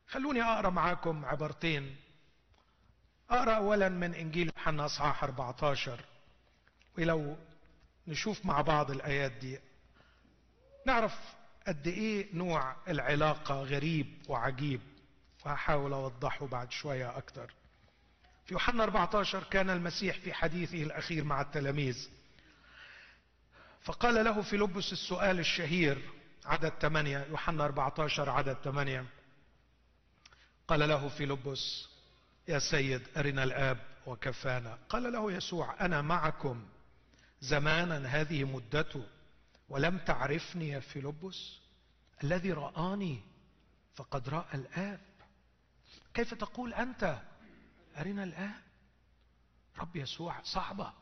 خلوني أقرأ معاكم عبرتين. أقرأ اولا من إنجيل يوحنا اصحاح 14 ولو نشوف مع بعض الآيات دي. نعرف قد إيه نوع العلاقة غريب وعجيب. وهحاول أوضحه بعد شوية أكتر. في يوحنا 14 كان المسيح في حديثه الأخير مع التلاميذ. فقال له في لبس السؤال الشهير عدد 8 يوحنا 14 عدد 8 قال له في لبس يا سيد أرنا الآب وكفانا. قال له يسوع أنا معكم زمانا هذه مدته ولم تعرفني يا فيلبس؟ الذي رآني فقد رأى الآب. كيف تقول أنت؟ أرنا الآب؟ رب يسوع صعبة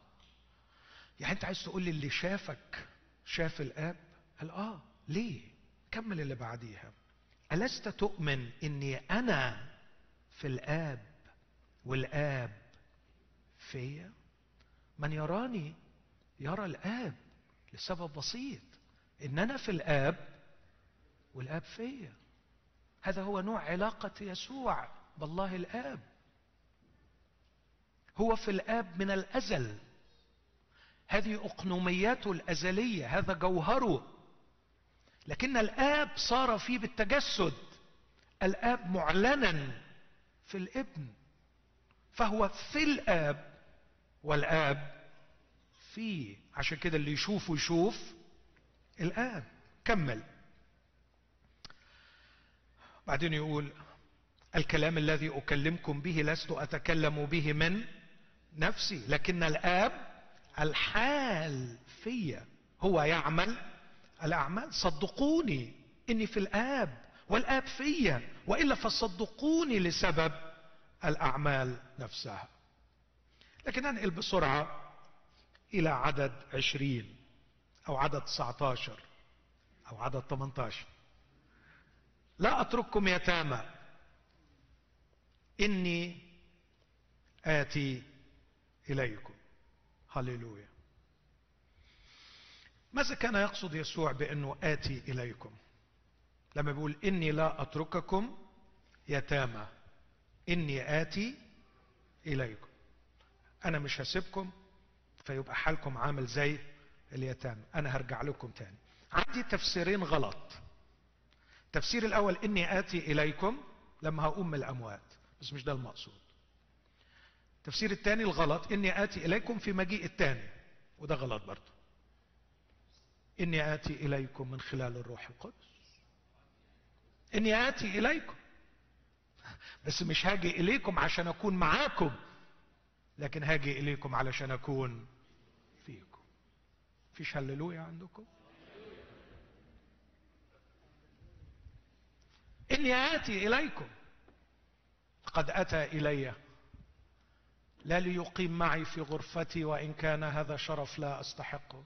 يعني أنت عايز تقول لي اللي شافك شاف الآب؟ قال آه ليه؟ كمل اللي بعديها. ألست تؤمن إني أنا في الآب والآب فيا؟ من يراني يرى الآب لسبب بسيط إن أنا في الآب والآب فيا. هذا هو نوع علاقة يسوع بالله الآب. هو في الآب من الأزل. هذه اقنومياته الأزلية هذا جوهره. لكن الآب صار فيه بالتجسد. الآب معلنا في الابن. فهو في الآب والآب فيه. عشان كده اللي يشوفه يشوف الآب. كمل. بعدين يقول الكلام الذي أكلمكم به لست أتكلم به من؟ نفسي. لكن الآب الحال فيا هو يعمل الأعمال. صدقوني إني في الآب والآب فيا وإلا فصدقوني لسبب الأعمال نفسها. لكن انقل بسرعة إلى عدد عشرين أو عدد 19 أو عدد 18 لا أترككم يتامى إني آتي إليكم. هللويا. ماذا كان يقصد يسوع بأنه آتي إليكم؟ لما بيقول إني لا أترككم يتامى. إني آتي إليكم. أنا مش هسيبكم فيبقى حالكم عامل زي اليتامى أنا هرجع لكم تاني. عندي تفسيرين غلط. التفسير الأول إني آتي إليكم لما هقوم من الأموات. بس مش ده المقصود. التفسير الثاني الغلط. إني آتي إليكم في مجيء الثاني وده غلط برضه. إني آتي إليكم من خلال الروح القدس. إني آتي إليكم. بس مش هاجي إليكم عشان أكون معاكم لكن هاجي إليكم علشان أكون فيكم. فيش هللويا عندكم؟ إني آتي إليكم. قد أتى إلي لا ليقيم معي في غرفتي وإن كان هذا شرف لا استحقه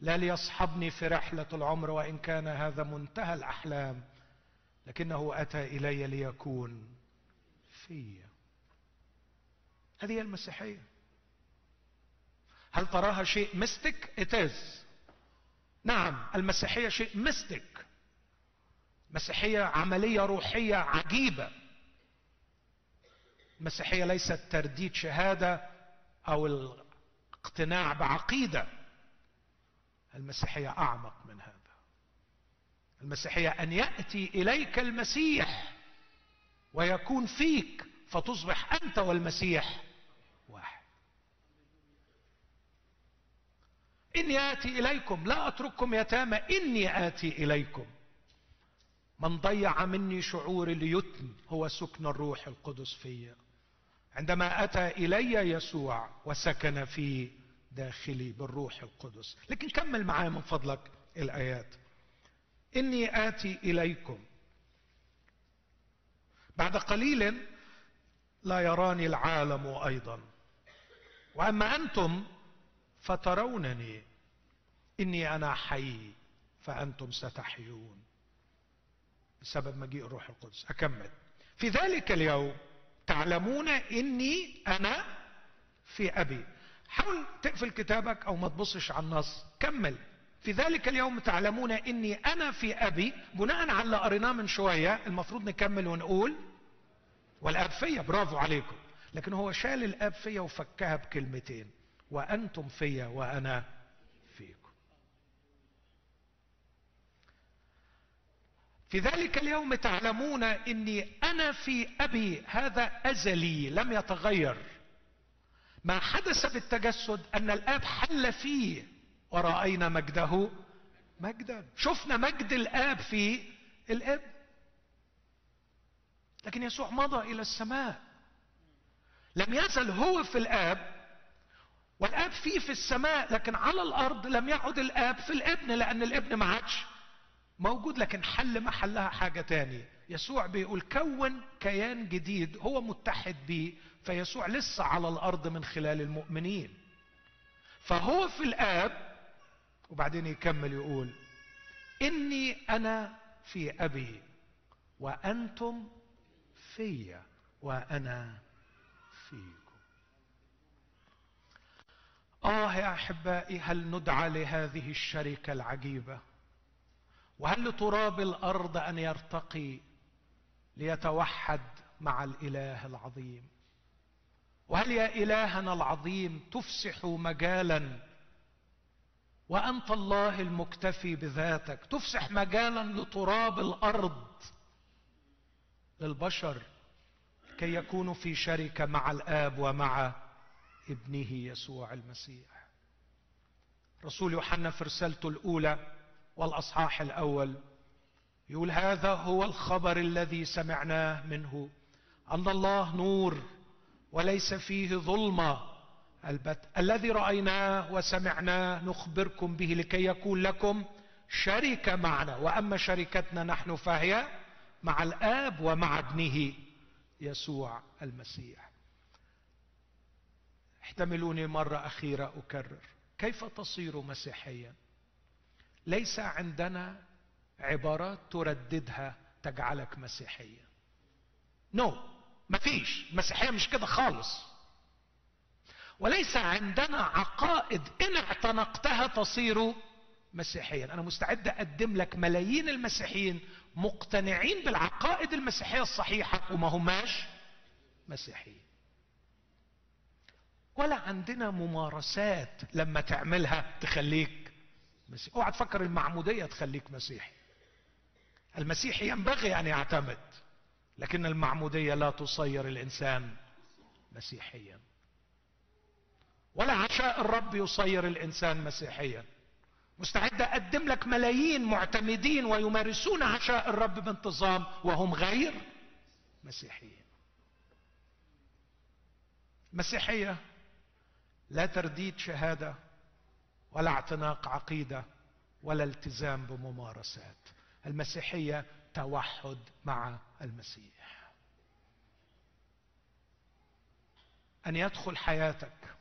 لا ليصحبني في رحلة العمر وإن كان هذا منتهى الأحلام. لكنه أتى إلي ليكون في هذه هي المسيحية. هل تراها شيء مستك اتز نعم المسيحية شيء مستك مسيحية عملية روحية عجيبة. المسيحية ليست ترديد شهادة أو الاقتناع بعقيدة. المسيحية أعمق من هذا. المسيحية أن يأتي إليك المسيح ويكون فيك فتصبح أنت والمسيح واحد. إني آتي إليكم لا أترككم يتامى إني آتي إليكم. من ضيع مني شعور اليتم هو سكن الروح القدس فيا. عندما أتى إلي يسوع وسكن في داخلي بالروح القدس. لكن كمل معايا من فضلك الآيات. إني آتي إليكم. بعد قليل لا يراني العالم أيضا. وأما أنتم فترونني. إني أنا حي فأنتم ستحيون. بسبب مجيء الروح القدس. أكمل. في ذلك اليوم تعلمون إني أنا في أبي. حاول تقفل كتابك أو ما تبصش على النص. كمل. في ذلك اليوم تعلمون إني أنا في أبي. بناء على اللي قريناه من شوية المفروض نكمل ونقول والآب فيا برافو عليكم. لكن هو شال الآب فيا وفكها بكلمتين. وأنتم فيا وأنا فيكم في ذلك اليوم تعلمون إني أنا في أبي هذا أزلي لم يتغير. ما حدث بالتجسد أن الآب حل فيه. ورأينا مجده. مجدا. شفنا مجد الآب في الابن لكن يسوع مضى إلى السماء. لم يزل هو في الآب. والآب فيه في السماء لكن على الأرض لم يعد الآب في الإبن لأن الإبن ما عادش موجود لكن حل محلها حاجة تاني يسوع بيقول كون كيان جديد هو متحد بيه فيسوع لسه على الأرض من خلال المؤمنين. فهو في الآب وبعدين يكمل يقول إني أنا في أبي وأنتم في وأنا فيكم. آه يا أحبائي هل ندعى لهذه الشركة العجيبة؟ وهل لتراب الأرض أن يرتقي ليتوحد مع الإله العظيم؟ وهل يا إلهنا العظيم تفسح مجالا وأنت الله المكتفي بذاتك؟ تفسح مجالا لتراب الأرض للبشر كي يكونوا في شركة مع الآب ومع ابنه يسوع المسيح. رسول يوحنا في رسالته الأولى والأصحاح الأول يقول هذا هو الخبر الذي سمعناه منه أن الله نور وليس فيه ظلمة. البت الذي رأيناه وسمعناه نخبركم به لكي يكون لكم شركه معنا. وأما شركتنا نحن فهي مع الآب ومع ابنه يسوع المسيح. احتملوني مرة أخيرة أكرر. كيف تصير مسيحيا؟ ليس عندنا عبارات ترددها تجعلك مسيحيا نو no. مفيش. المسيحيه مش كده خالص. وليس عندنا عقائد إن اعتنقتها تصير مسيحيا. أنا مستعد أقدم لك ملايين المسيحيين مقتنعين بالعقائد المسيحية الصحيحة وما هماش مسيحيين. ولا عندنا ممارسات لما تعملها تخليك مسيحي اوعى تفكر المعمودية تخليك مسيحي. المسيحي ينبغي أن يعتمد لكن المعمودية لا تصير الإنسان مسيحيا. ولا عشاء الرب يصير الإنسان مسيحيا. مستعد أقدم لك ملايين معتمدين ويمارسون عشاء الرب بانتظام وهم غير مسيحيين. مسيحية لا ترديد شهادة ولا اعتناق عقيدة ولا التزام بممارسات. المسيحية توحد مع المسيح. أن يدخل حياتك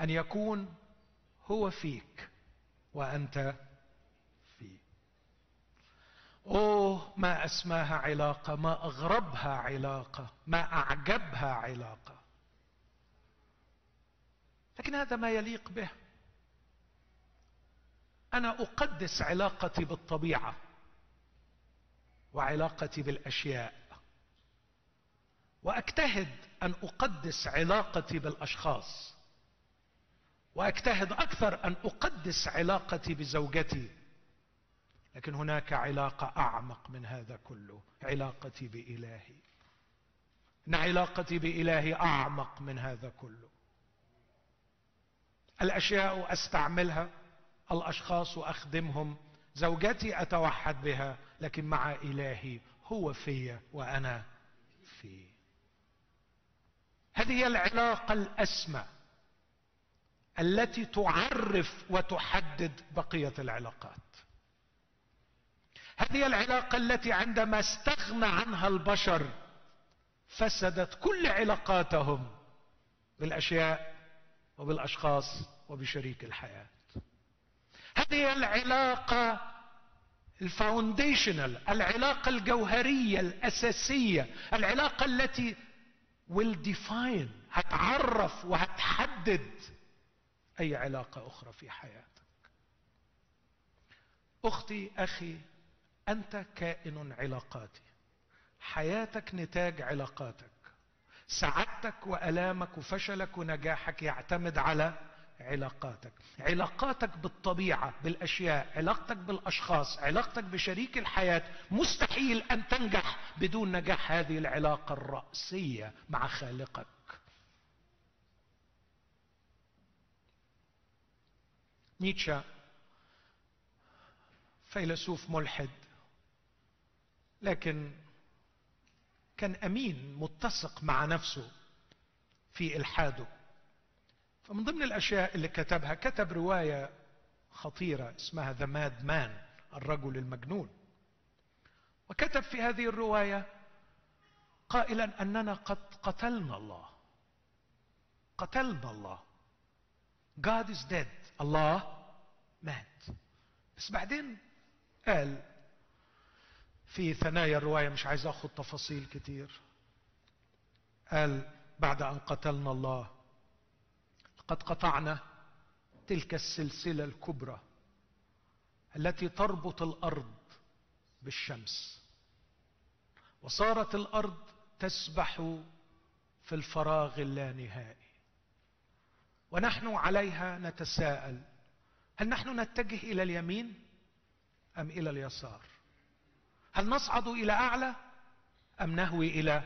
أن يكون هو فيك وأنت فيه. أوه ما أسماها علاقة ما أغربها علاقة ما أعجبها علاقة. لكن هذا ما يليق به. أنا أقدس علاقتي بالطبيعة وعلاقتي بالأشياء وأجتهد أن أقدس علاقتي بالأشخاص وأجتهد أكثر أن أقدس علاقتي بزوجتي. لكن هناك علاقة أعمق من هذا كله علاقتي بإلهي. إن علاقتي بإلهي أعمق من هذا كله. الأشياء أستعملها الأشخاص أخدمهم زوجتي أتوحد بها لكن مع إلهي هو في وأنا فيه. هذه هي العلاقة الأسمى التي تعرف وتحدد بقية العلاقات. هذه العلاقة التي عندما استغنى عنها البشر فسدت كل علاقاتهم بالأشياء وبالأشخاص وبشريك الحياة. هذه العلاقة الفاونديشنال العلاقة الجوهرية الأساسية العلاقة التي will define هتعرف وهتحدد أي علاقة أخرى في حياتك. أختي أخي أنت كائن علاقاتي. حياتك نتاج علاقاتك. سعادتك وألامك وفشلك ونجاحك يعتمد على علاقاتك. علاقاتك بالطبيعة بالأشياء علاقتك بالأشخاص علاقتك بشريك الحياة مستحيل أن تنجح بدون نجاح هذه العلاقة الرأسية مع خالقك. نيتشه فيلسوف ملحد لكن كان أمين متسق مع نفسه في إلحاده. فمن ضمن الأشياء اللي كتبها كتب رواية خطيرة اسمها ذا ماد مان الرجل المجنون. وكتب في هذه الرواية قائلا أننا قد قتلنا الله. قتلنا الله. God is dead. الله مات. بس بعدين قال في ثنايا الرواية مش عايز أخذ تفاصيل كتير. قال بعد أن قتلنا الله قد قطعنا تلك السلسلة الكبرى التي تربط الأرض بالشمس وصارت الأرض تسبح في الفراغ اللانهائي ونحن عليها نتساءل هل نحن نتجه إلى اليمين أم إلى اليسار؟ هل نصعد إلى أعلى أم نهوي إلى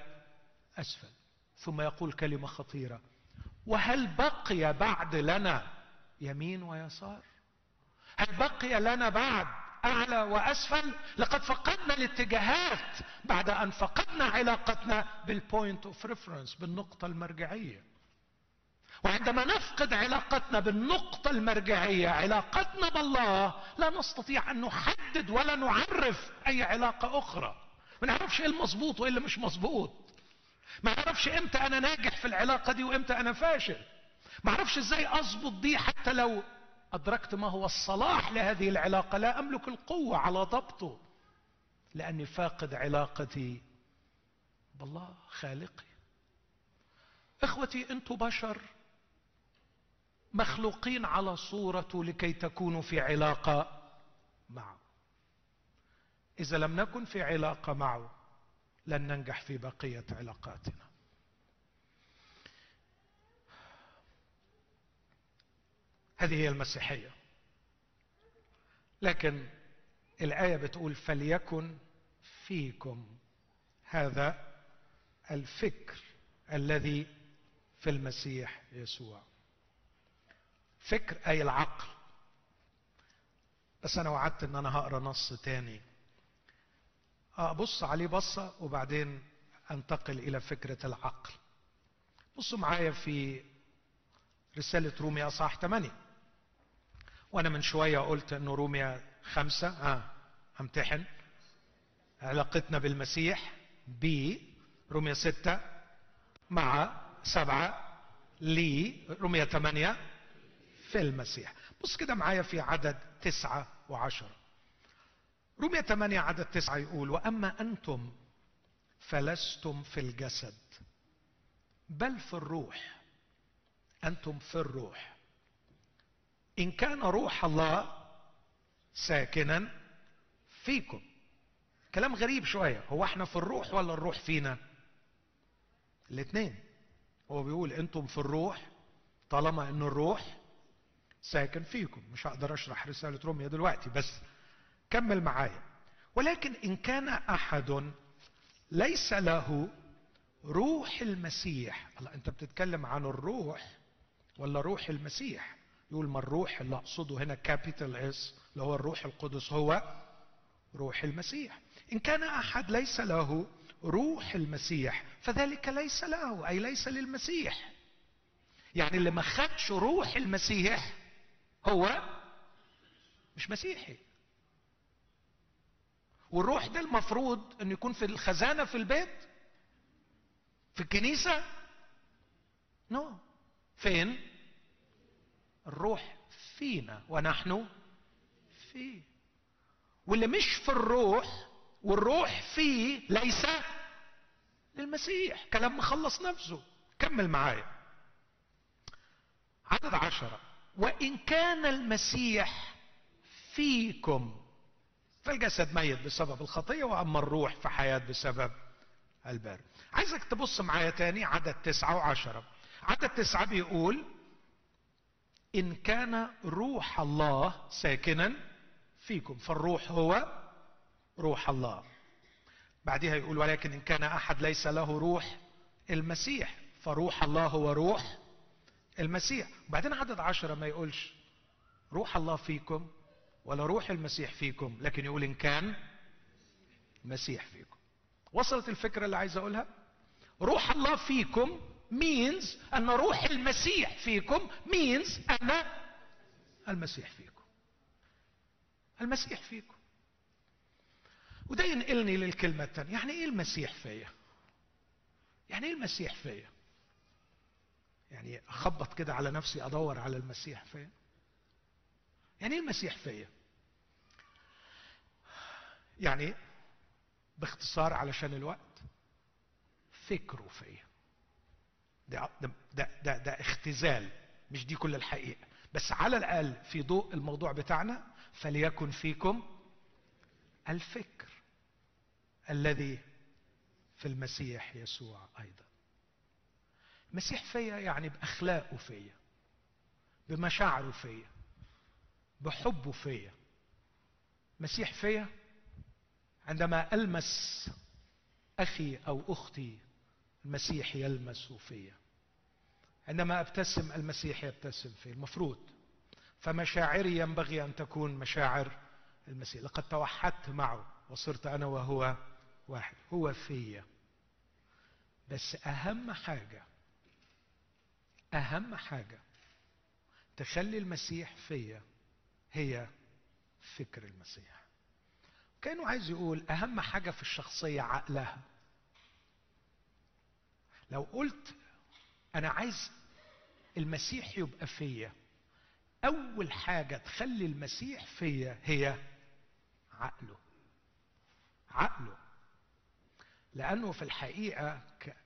أسفل؟ ثم يقول كلمة خطيرة وهل بقي بعد لنا يمين ويسار؟ هل بقي لنا بعد أعلى وأسفل؟ لقد فقدنا الاتجاهات بعد أن فقدنا علاقتنا بال point of reference بالنقطة المرجعية. وعندما نفقد علاقتنا بالنقطة المرجعية علاقتنا بالله لا نستطيع أن نحدد ولا نعرف أي علاقة أخرى. ما نعرفش إيه المظبوط وإيه اللي مش مظبوط. ما أعرفش إمتى أنا ناجح في العلاقة دي وإمتى أنا فاشل. ما أعرفش إزاي أظبط دي حتى لو أدركت ما هو الصلاح لهذه العلاقة. لا أملك القوة على ضبطه لأني فاقد علاقتي بالله خالقي. إخوتي أنتم بشر. مخلوقين على صورته لكي تكونوا في علاقة معه. إذا لم نكن في علاقة معه لن ننجح في بقية علاقاتنا. هذه هي المسيحية. لكن الآية بتقول فليكن فيكم. هذا الفكر الذي في المسيح يسوع. فكر أي العقل. بس أنا وعدت إن أنا هقرأ نص تاني. ابص عليه بصة وبعدين أنتقل إلى فكرة العقل. بصوا معايا في رسالة روميا اصحاح 8 وأنا من شوية قلت إنه روميا خمسة. ها أمتحن. علاقتنا بالمسيح. ب روميا ستة. مع سبعة. لي روميا ثمانية في المسيح. بص كده معايا في عدد تسعة وعشرة. روميا ثمانية عدد تسعة يقول وأما أنتم فلستم في الجسد بل في الروح. أنتم في الروح. إن كان روح الله ساكنا فيكم. كلام غريب شوية. هو إحنا في الروح ولا الروح فينا؟ الاثنين هو بيقول أنتم في الروح طالما ان الروح ساكن فيكم مش هقدر أشرح رسالة روميا دلوقتي بس كمل معايا. ولكن إن كان أحد ليس له روح المسيح. الله أنت بتتكلم عن الروح ولا روح المسيح؟ يقول ما الروح اللي أقصده هنا capital S اللي هو الروح القدس هو روح المسيح. إن كان أحد ليس له روح المسيح فذلك ليس له أي ليس للمسيح. يعني اللي ما خدش روح المسيح هو مش مسيحي. والروح ده المفروض انه يكون في الخزانة في البيت في الكنيسة. نو. no. فين؟ الروح فينا ونحن فيه. واللي مش في الروح والروح فيه ليس للمسيح. كلام مخلص نفسه. كمل معايا. عدد عشرة. وإن كان المسيح فيكم فالجسد ميت بسبب الخطية وأما الروح فحياة بسبب البر. عايزك تبص معايا تاني عدد تسعة وعشرة. عدد تسعة بيقول إن كان روح الله ساكنا فيكم فالروح هو روح الله. بعدها يقول ولكن إن كان أحد ليس له روح المسيح فروح الله هو روح المسيح. بعدين عدد عشرة ما يقولش روح الله فيكم ولا روح المسيح فيكم لكن يقول إن كان مسيح فيكم. وصلت الفكرة اللي عايز أقولها؟ روح الله فيكم means أن روح المسيح فيكم means أن المسيح فيكم. المسيح فيكم. وده ينقلني للكلمة الثانية يعني إيه المسيح فيا؟ يعني إيه المسيح فيا؟ يعني أخبط كده على نفسي أدور على المسيح فيا يعني إيه المسيح فيا؟ يعني باختصار علشان الوقت فكره فيا. ده, ده, ده, ده اختزال مش دي كل الحقيقة. بس على الأقل في ضوء الموضوع بتاعنا فليكن فيكم الفكر الذي في المسيح يسوع أيضا. مسيح فيا يعني بأخلاقه فيا بمشاعره فيا بحبه فيا. مسيح فيا عندما ألمس أخي أو أختي المسيح يلمس فيا. عندما أبتسم المسيح يبتسم في المفروض فمشاعري ينبغي أن تكون مشاعر المسيح. لقد توحدت معه وصرت أنا وهو واحد. هو فيا. بس أهم حاجة أهم حاجة تخلي المسيح فيا هي فكر المسيح. كأنه عايز يقول أهم حاجة في الشخصية عقلها. لو قلت أنا عايز المسيح يبقى فيا أول حاجة تخلي المسيح فيا هي عقله. عقله. لأنه في ك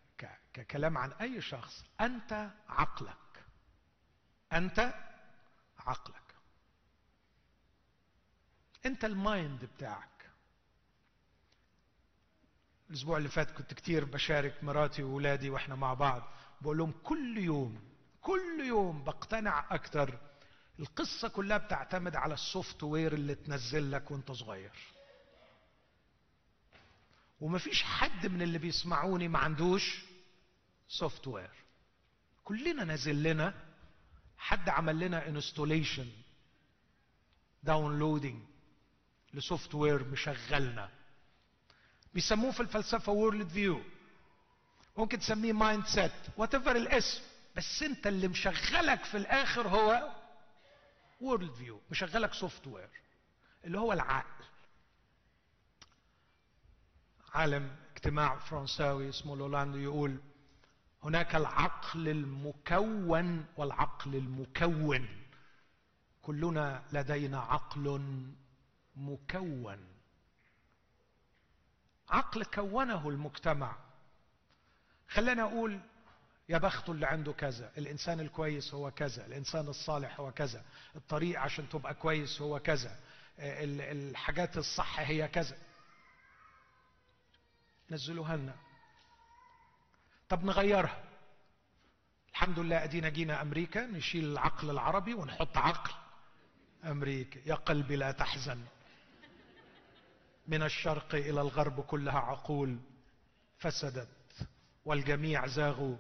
ككلام عن أي شخص أنت عقلك. أنت عقلك. أنت ال mind بتاعك. الأسبوع اللي فات كنت كتير بشارك مراتي واولادي وإحنا مع بعض. بقول لهم كل يوم كل يوم بقتنع أكتر. القصة كلها بتعتمد على ال software اللي تنزل لك وأنت صغير. ومفيش حد من اللي بيسمعوني ما عندوش software كلنا نازل لنا حد عمل لنا installation downloading ل software مشغلنا. بيسموه في الفلسفة worldview ممكن تسميه mindset whatever الاسم بس انت اللي مشغلك في الآخر هو worldview مشغلك software اللي هو العقل. عالم اجتماع فرنساوي اسمه لولاندو يقول هناك العقل المكون والعقل المكون. كلنا لدينا عقل مكون. عقل كونه المجتمع. خلينا أقول يا بخته اللي عنده كذا الإنسان الكويس هو كذا الإنسان الصالح هو كذا الطريق عشان تبقى كويس هو كذا الحاجات الصح هي كذا. نزلوها لنا. طب نغيرها. الحمد لله أدينا جينا أمريكا نشيل العقل العربي ونحط عقل أمريكا يا قلبي لا تحزن. من الشرق إلى الغرب كلها عقول فسدت والجميع زاغوا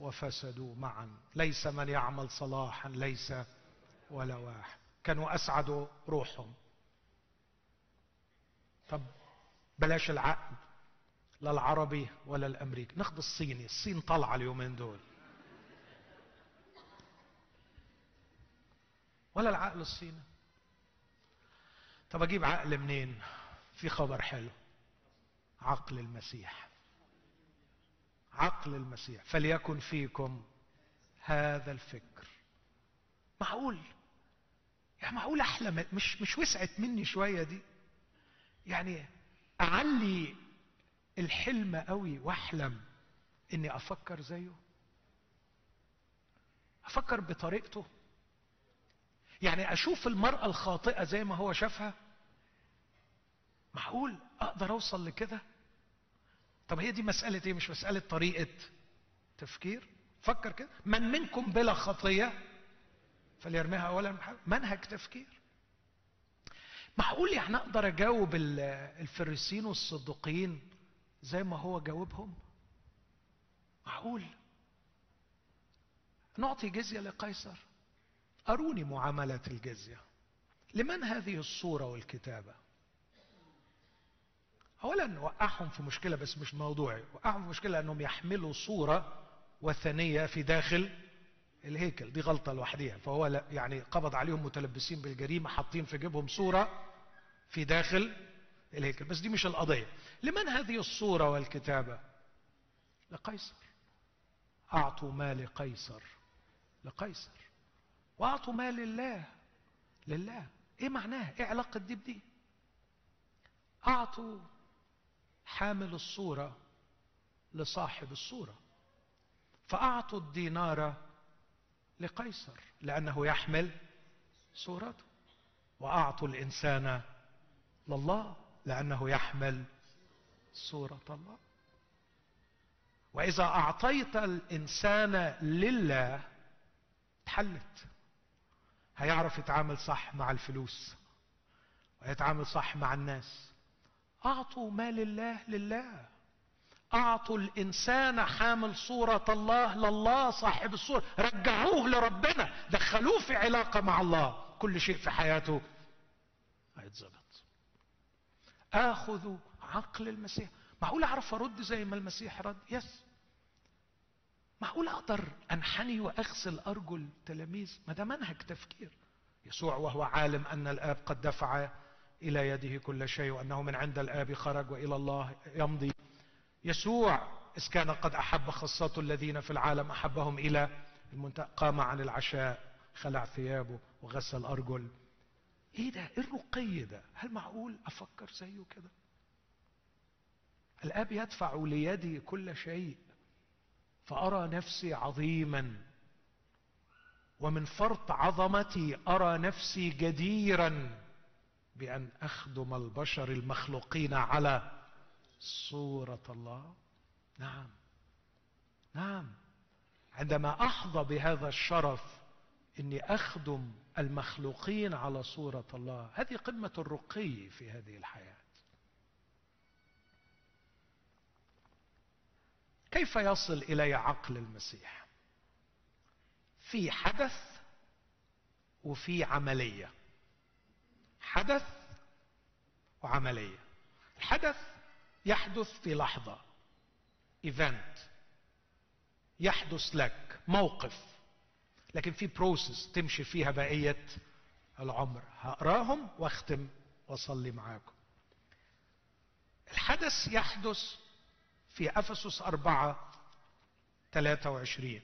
وفسدوا معا. ليس من يعمل صلاحا ليس ولا واحد. كانوا اسعدوا روحهم. طب بلاش العقل. لا العربي ولا الأمريكي. ناخد الصيني. الصين طالعة اليومين دول. ولا العقل الصيني. طب أجيب عقل منين؟ في خبر حلو. عقل المسيح. عقل المسيح. فليكن فيكم هذا الفكر. معقول؟ يعني معقول احلم مش مش وسعت مني شوية دي. يعني أعلي الحلم قوي واحلم إني أفكر زيه. أفكر بطريقته. يعني أشوف المرأة الخاطئة زي ما هو شافها. معقول أقدر أوصل لكده؟ طب هي دي مسألة إيه؟ مش مسألة طريقة تفكير؟ فكر كده. من منكم بلا خطية فليرميها اولا منهج تفكير. معقول يعني أقدر أجاوب الفريسين والصدقين زي ما هو جاوبهم. معقول؟ نعطي جزية لقيصر. أروني معاملة الجزية. لمن هذه الصورة والكتابة؟ اولا وقعهم في مشكلة بس مش موضوعي. وقعهم في مشكلة أنهم يحملوا صورة وثنية في داخل الهيكل. دي غلطة لوحديها. فهو يعني قبض عليهم متلبسين بالجريمة حاطين في جيبهم صورة في داخل الهيكل بس دي مش القضية. لمن هذه الصورة والكتابة؟ لقيصر. أعطوا ما لقيصر لقيصر. وأعطوا ما لله. لله. إيه معناها؟ إيه علاقة دي بدي؟ أعطوا حامل الصورة لصاحب الصورة. فأعطوا الدينار لقيصر لأنه يحمل صورته. وأعطوا الإنسان لله. لأنه يحمل صورة الله. وإذا أعطيت الإنسان لله اتحلت هيعرف يتعامل صح مع الفلوس ويتعامل صح مع الناس. أعطوا ما لله لله. أعطوا الإنسان حامل صورة الله لله صاحب الصورة رجعوه لربنا. دخلوه في علاقة مع الله. كل شيء في حياته هيتظبط. آخذ عقل المسيح. معقول أعرف أرد زي ما المسيح رد؟ يس معقول أقدر أنحني وأغسل أرجل تلاميذ؟ ما ده منهج تفكير. يسوع وهو عالم أن الآب قد دفع إلى يده كل شيء وأنه من عند الآب خرج وإلى الله يمضي. يسوع إذ كان قد أحب خاصته الذين في العالم إلى المنتهى قام عن العشاء خلع ثيابه وغسل أرجل. إيه ده؟ إيه الرقي ده؟ هل معقول أفكر زيه كده؟ الأب يدفع ليدي كل شيء فأرى نفسي عظيما ومن فرط عظمتي أرى نفسي جديرا بأن أخدم البشر المخلوقين على صورة الله. نعم. نعم. عندما أحظى بهذا الشرف إني أخدم المخلوقين على صورة الله. هذه قمة الرقي في هذه الحياة. كيف يصل إلي عقل المسيح؟ في حدث وفي عملية. حدث وعملية. الحدث يحدث في لحظة. إيفنت. يحدث لك. موقف. لكن في بروسس تمشي فيها بقية العمر. هقراهم واختم واصلي معاكم. الحدث يحدث في أفسس أربعة 23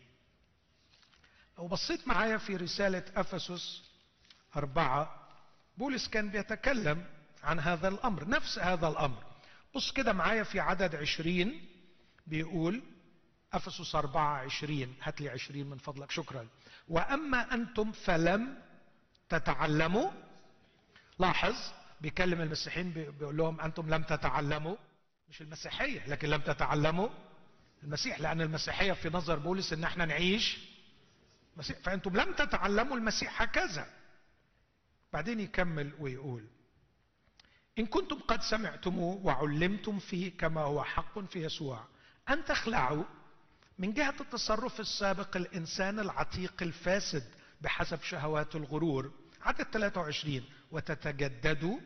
لو بصيت معايا في رسالة أفسس أربعة بولس كان بيتكلم عن هذا الأمر نفس هذا الأمر. بص كده معايا في عدد عشرين بيقول أفسس أربعة عشرين هات لي عشرين من فضلك شكرا. وأما أنتم فلم تتعلموا لاحظ بيكلم المسيحيين بيقول لهم أنتم لم تتعلموا. مش المسيحية لكن لم تتعلموا المسيح لأن المسيحية في نظر بولس إن إحنا نعيش مسيح. فأنتم لم تتعلموا المسيح هكذا. بعدين يكمل ويقول إن كنتم قد سمعتموه وعلمتم فيه كما هو حق في يسوع أن تخلعوا من جهة التصرف السابق الإنسان العتيق الفاسد بحسب شهوات الغرور عدد 23 وتتجددوا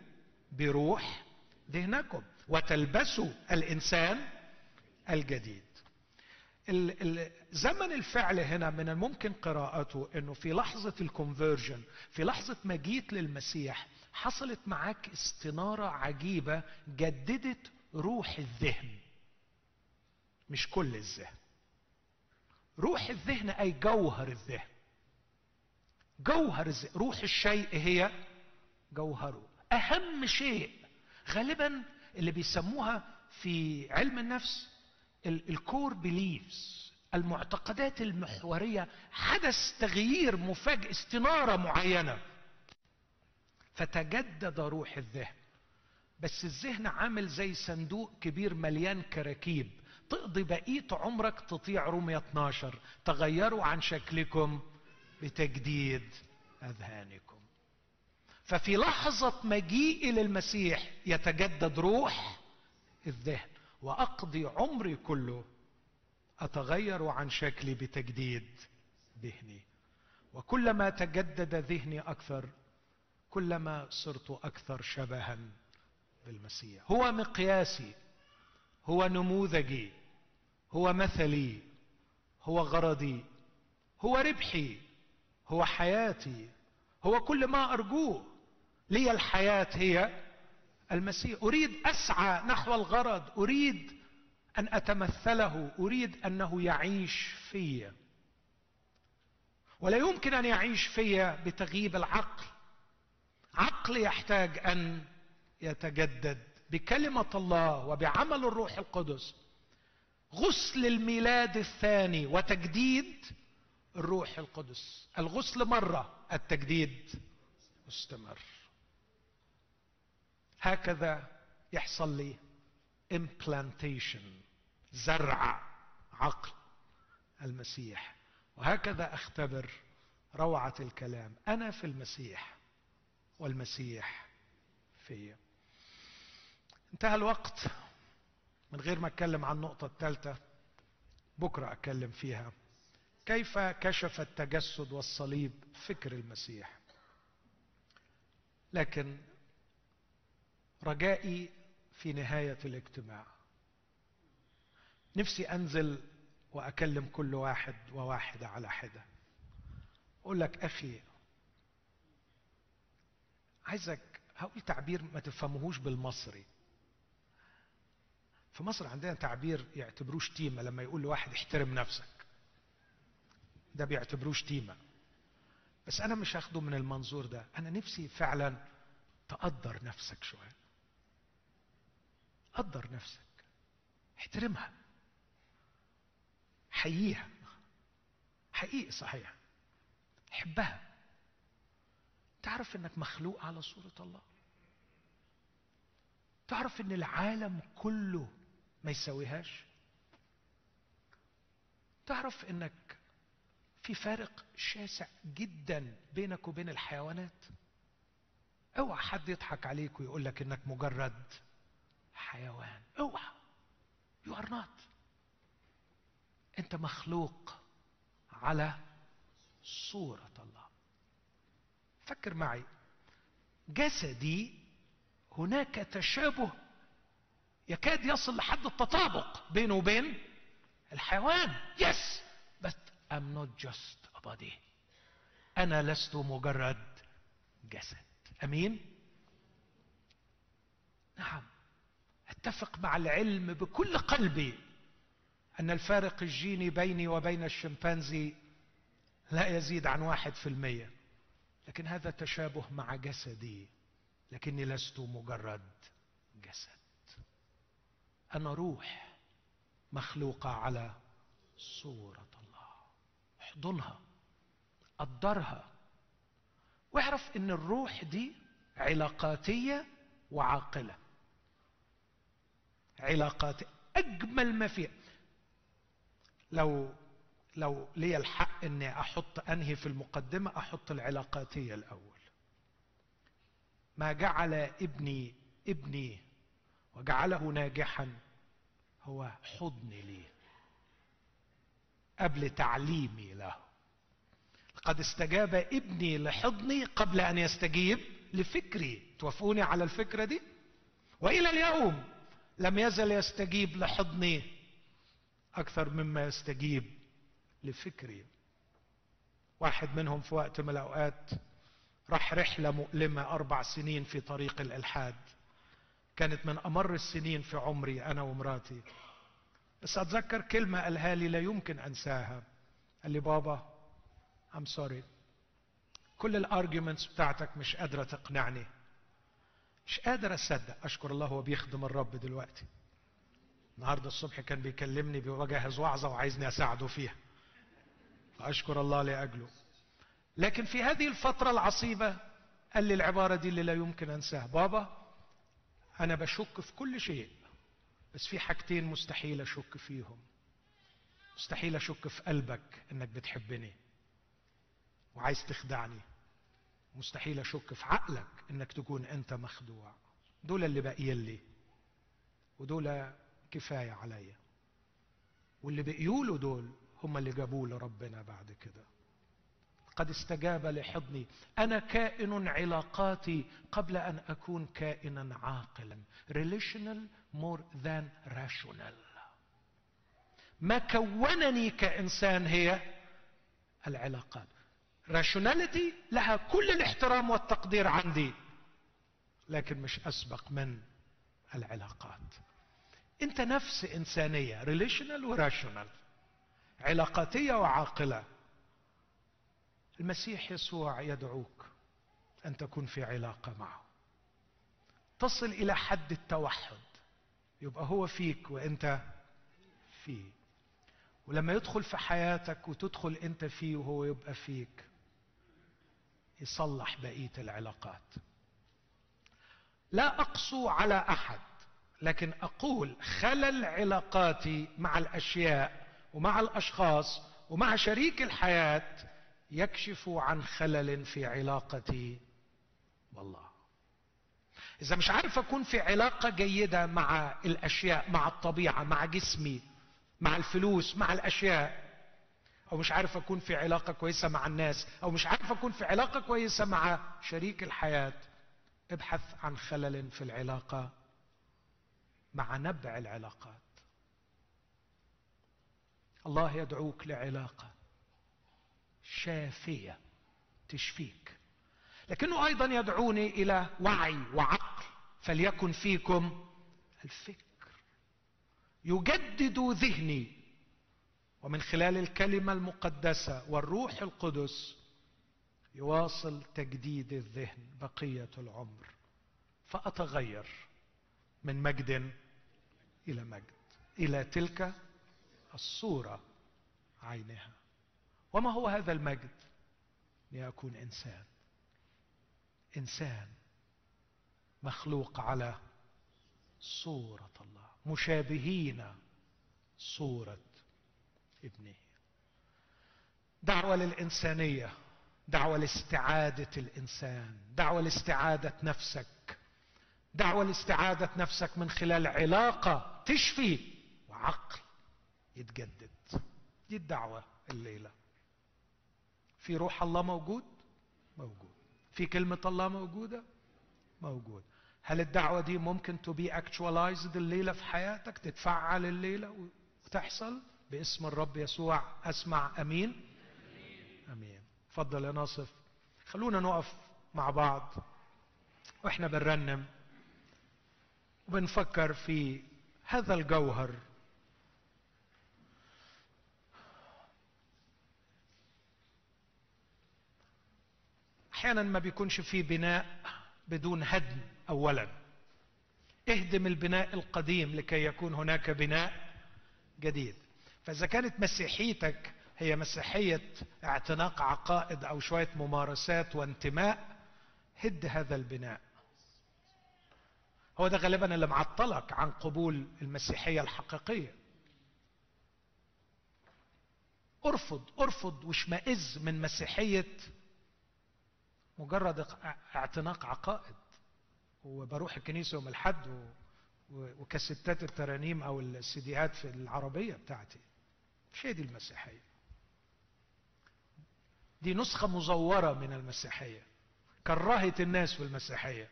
بروح ذهنكم وتلبسوا الإنسان الجديد. زمن الفعل هنا من الممكن قراءته إنه في لحظة الكونفرجن في لحظة ما جيت للمسيح حصلت معاك استنارة عجيبة جددت روح الذهن. مش كل الذهن. روح الذهن أي جوهر الذهن. جوهر الذهن. روح الشيء هي جوهره. أهم شيء غالبا اللي بيسموها في علم النفس الكور بيليفز المعتقدات المحورية حدث تغيير مفاجئ استنارة معينة. فتجدد روح الذهن. بس الذهن عامل زي صندوق كبير مليان كراكيب. تقضي بقية عمرك تطيع رومية 12 تغيروا عن شكلكم بتجديد أذهانكم. ففي لحظة مجيئي للمسيح يتجدد روح الذهن وأقضي عمري كله أتغير عن شكلي بتجديد ذهني. وكلما تجدد ذهني أكثر كلما صرت أكثر شبها بالمسيح. هو مقياسي. هو نموذجي هو مثلي هو غرضي هو ربحي هو حياتي هو كل ما أرجوه. لي الحياة هي المسيح. أريد أسعى نحو الغرض أريد أن أتمثله أريد أنه يعيش في. ولا يمكن أن يعيش في بتغييب العقل. عقل يحتاج أن يتجدد. بكلمة الله وبعمل الروح القدس غسل الميلاد الثاني وتجديد الروح القدس. الغسل مرة التجديد مستمر. هكذا يحصل لي implantation زرع عقل المسيح. وهكذا أختبر روعة الكلام. أنا في المسيح والمسيح في انتهى الوقت. من غير ما اتكلم عن النقطة الثالثه بكرة اتكلم فيها. كيف كشف التجسد والصليب فكر المسيح؟ لكن رجائي في نهاية الاجتماع. نفسي أنزل وأكلم كل واحد وواحدة على حدة. أقول لك أخي عايزك هقول تعبير ما تفهموهوش بالمصري. في مصر عندنا تعبير يعتبروه شتيمه لما يقول لواحد احترم نفسك. ده بيعتبروه شتيمه بس أنا مش هاخده من المنظور ده. أنا نفسي فعلا تقدر نفسك شوية. قدر نفسك. احترمها. حييها. حقيقي صحيح. حبها. تعرف إنك مخلوق على صورة الله؟ تعرف إن العالم كله ما يساويهاش تعرف إنك في فارق شاسع جدا بينك وبين الحيوانات؟ أوعى حد يضحك عليك ويقول لك إنك مجرد حيوان. أوعى. you are not أنت مخلوق على صورة الله. فكر معي. جسدي هناك تشابه يكاد يصل لحد التطابق بينه وبين الحيوان. يس بس not just a body. أنا لست مجرد جسد. أمين؟ نعم. أتفق مع العلم بكل قلبي أن الفارق الجيني بيني وبين الشمبانزي لا يزيد عن واحد في المية. لكن هذا تشابه مع جسدي. لكني لست مجرد جسد. أنا روح مخلوقة على صورة الله. احضنها قدرها. واعرف إن الروح دي علاقاتية وعاقلة. علاقات أجمل ما فيها. لو لو لي الحق إني أحط أنهي في المقدمة أحط العلاقاتية الأول. ما جعل ابني ابني وجعله ناجحا هو حضني لي قبل تعليمي له. قد استجاب ابني لحضني قبل أن يستجيب لفكري. توافقوني على الفكرة دي؟ وإلى اليوم لم يزل يستجيب لحضني أكثر مما يستجيب لفكري. واحد منهم في وقت من الأوقات راح رحلة مؤلمة أربع سنين في طريق الإلحاد. كانت من أمر السنين في عمري أنا ومراتي. بس أتذكر كلمة قالها لي لا يمكن أنساها. قال لي بابا I'm sorry كل ال arguments بتاعتك مش قادرة تقنعني. مش قادر أصدق. أشكر الله هو بيخدم الرب دلوقتي. النهارده الصبح كان بيكلمني بيجهز وعظه وعايزني أساعده فيها. فأشكر الله لأجله. لكن في هذه الفترة العصيبة قال لي العبارة دي اللي لا يمكن أنساها. بابا أنا بشك في كل شيء بس في حاجتين مستحيل أشك فيهم. مستحيل أشك في قلبك إنك بتحبني وعايز تخدعني. مستحيل أشك في عقلك إنك تكون أنت مخدوع. دول اللي باقيين لي ودول كفاية عليا. واللي بقيوا دول هم اللي جابوه لربنا بعد كده. قد استجاب لحضني. أنا كائن علاقاتي قبل أن أكون كائنا عاقلا. Relational more than rational. ما كونني كإنسان هي العلاقات. rationality لها كل الاحترام والتقدير عندي لكن مش أسبق من العلاقات. أنت نفس إنسانية relational و rational علاقاتية وعاقلة. المسيح يسوع يدعوك أن تكون في علاقة معه. تصل إلى حد التوحد. يبقى هو فيك وأنت فيه. ولما يدخل في حياتك وتدخل أنت فيه وهو يبقى فيك يصلح بقية العلاقات. لا أقسو على أحد لكن أقول خلل علاقاتي مع الأشياء ومع الأشخاص ومع شريك الحياة يكشف عن خلل في علاقتي بالله. إذا مش عارف أكون في علاقة جيدة مع الأشياء مع الطبيعة مع جسمي مع الفلوس مع الأشياء أو مش عارف أكون في علاقة كويسة مع الناس أو مش عارف أكون في علاقة كويسة مع شريك الحياة ابحث عن خلل في العلاقة مع نبع العلاقات. الله يدعوك لعلاقة. شافية تشفيك. لكنه أيضا يدعوني إلى وعي وعقل فليكن فيكم الفكر. يجدد ذهني ومن خلال الكلمة المقدسة والروح القدس يواصل تجديد الذهن بقية العمر. فأتغير من مجد إلى مجد إلى تلك الصورة عينها. وما هو هذا المجد؟ ليكون إنسان. إنسان مخلوق على صورة الله مشابهين صورة ابنه. دعوة للإنسانية دعوة لاستعادة الإنسان دعوة لاستعادة نفسك. دعوة لاستعادة نفسك من خلال علاقة تشفي وعقل يتجدد. دي الدعوة الليلة. في روح الله موجود؟ موجود. في كلمة الله موجودة؟ موجود. هل الدعوة دي ممكن to be actualized الليلة في حياتك؟ تتفعل الليلة وتحصل؟ باسم الرب يسوع أسمع. أمين؟ أمين. فضل يا ناصف. خلونا نقف مع بعض. وإحنا بنرنم. وبنفكر في هذا الجوهر. أحيانا ما بيكونش في بناء بدون هدم اولا. اهدم البناء القديم لكي يكون هناك بناء جديد. فإذا كانت مسيحيتك هي مسيحية اعتناق عقائد أو شوية ممارسات وانتماء هد هذا البناء. هو ده غالبا اللي معطلك عن قبول المسيحية الحقيقية. أرفض أرفض واشمئز من مسيحية مجرد اعتناق عقائد. وبروح الكنيسة يوم الحد وكاسيتات الترانيم أو السيديات في العربية بتاعتي. مش هي دي المسيحية. دي نسخة مزورة من المسيحية. كرهت الناس في المسيحية.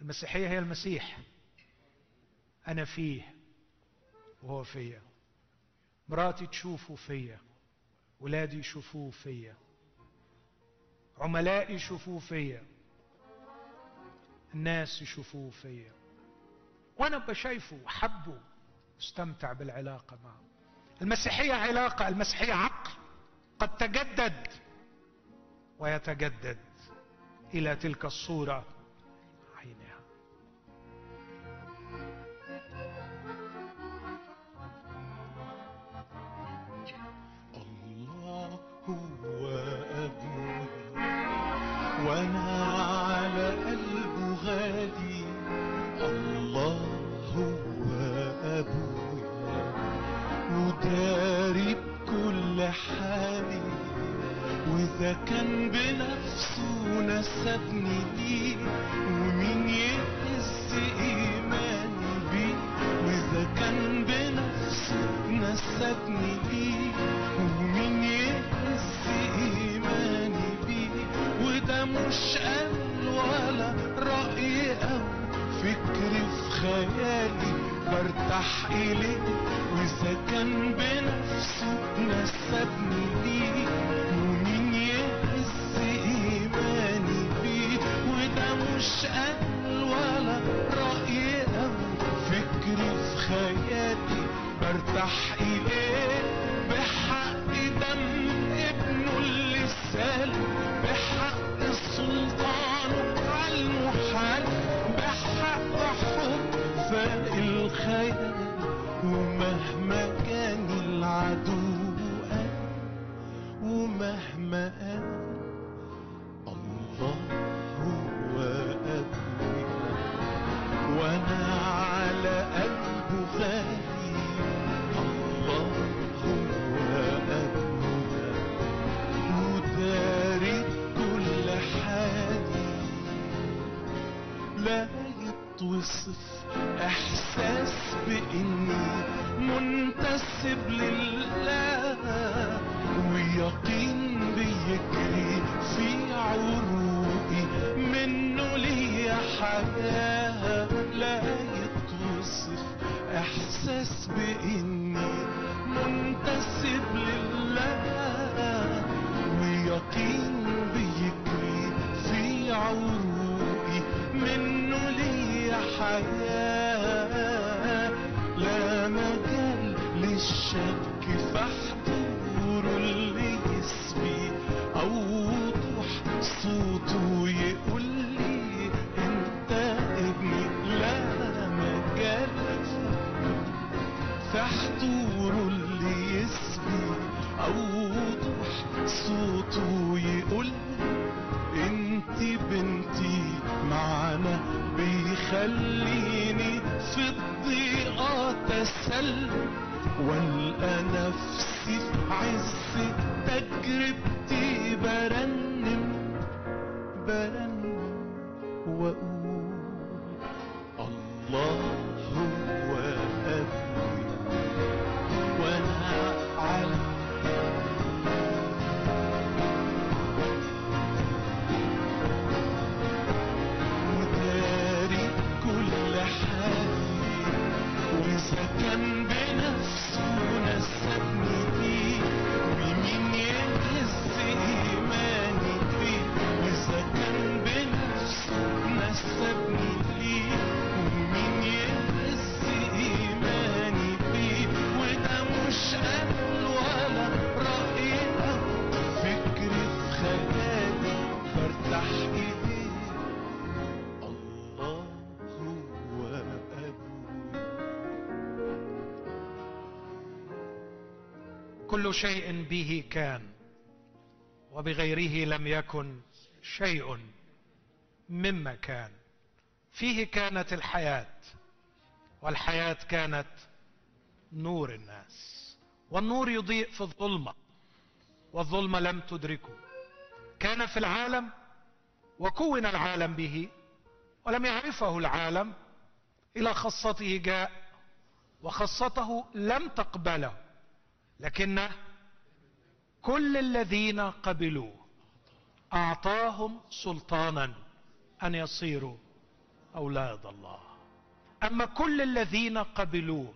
المسيحية هي المسيح. أنا فيه وهو فيا. مراتي تشوفه فيا. ولادي يشوفوه فيا. عملائي يشوفوه فيا الناس يشوفوه فيا وأنا بشايفه وحبه استمتع بالعلاقة معه. المسيحية علاقة المسيحية عقل قد تجدد ويتجدد إلى تلك الصورة. وأنا على قلبه غالي الله هو أبويا وداري بكل حالي وإذا كان بنفسه نسبني ليه ومين يهز إيماني بيه؟ وإذا كان بنفسه نسبني مش قال ولا رأي أو فكر في خيالي. برتاح إليه وإذا كان بنفسه نسبني ليه. بيخليني في الضيقة تسل. والقى نفسي في عز تجربتي برنم برنم وأقول شيء به كان وبغيره لم يكن شيء مما كان. فيه كانت الحياة والحياة كانت نور الناس والنور يضيء في الظلمة والظلمة لم تدركه. كان في العالم وكون العالم به ولم يعرفه العالم إلى خاصته جاء وخاصته لم تقبله. لكن كل الذين قبلوه أعطاهم سلطانا أن يصيروا أولاد الله. أما كل الذين قبلوه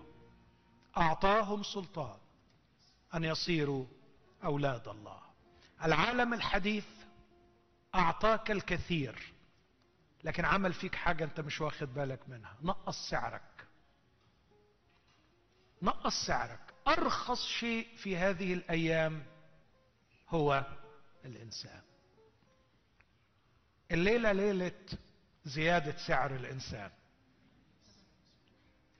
أعطاهم سلطان أن يصيروا أولاد الله. العالم الحديث أعطاك الكثير لكن عمل فيك حاجة أنت مش واخد بالك منها. نقص سعرك. نقص سعرك. أرخص شيء في هذه الأيام هو الإنسان. الليلة ليلة زيادة سعر الإنسان.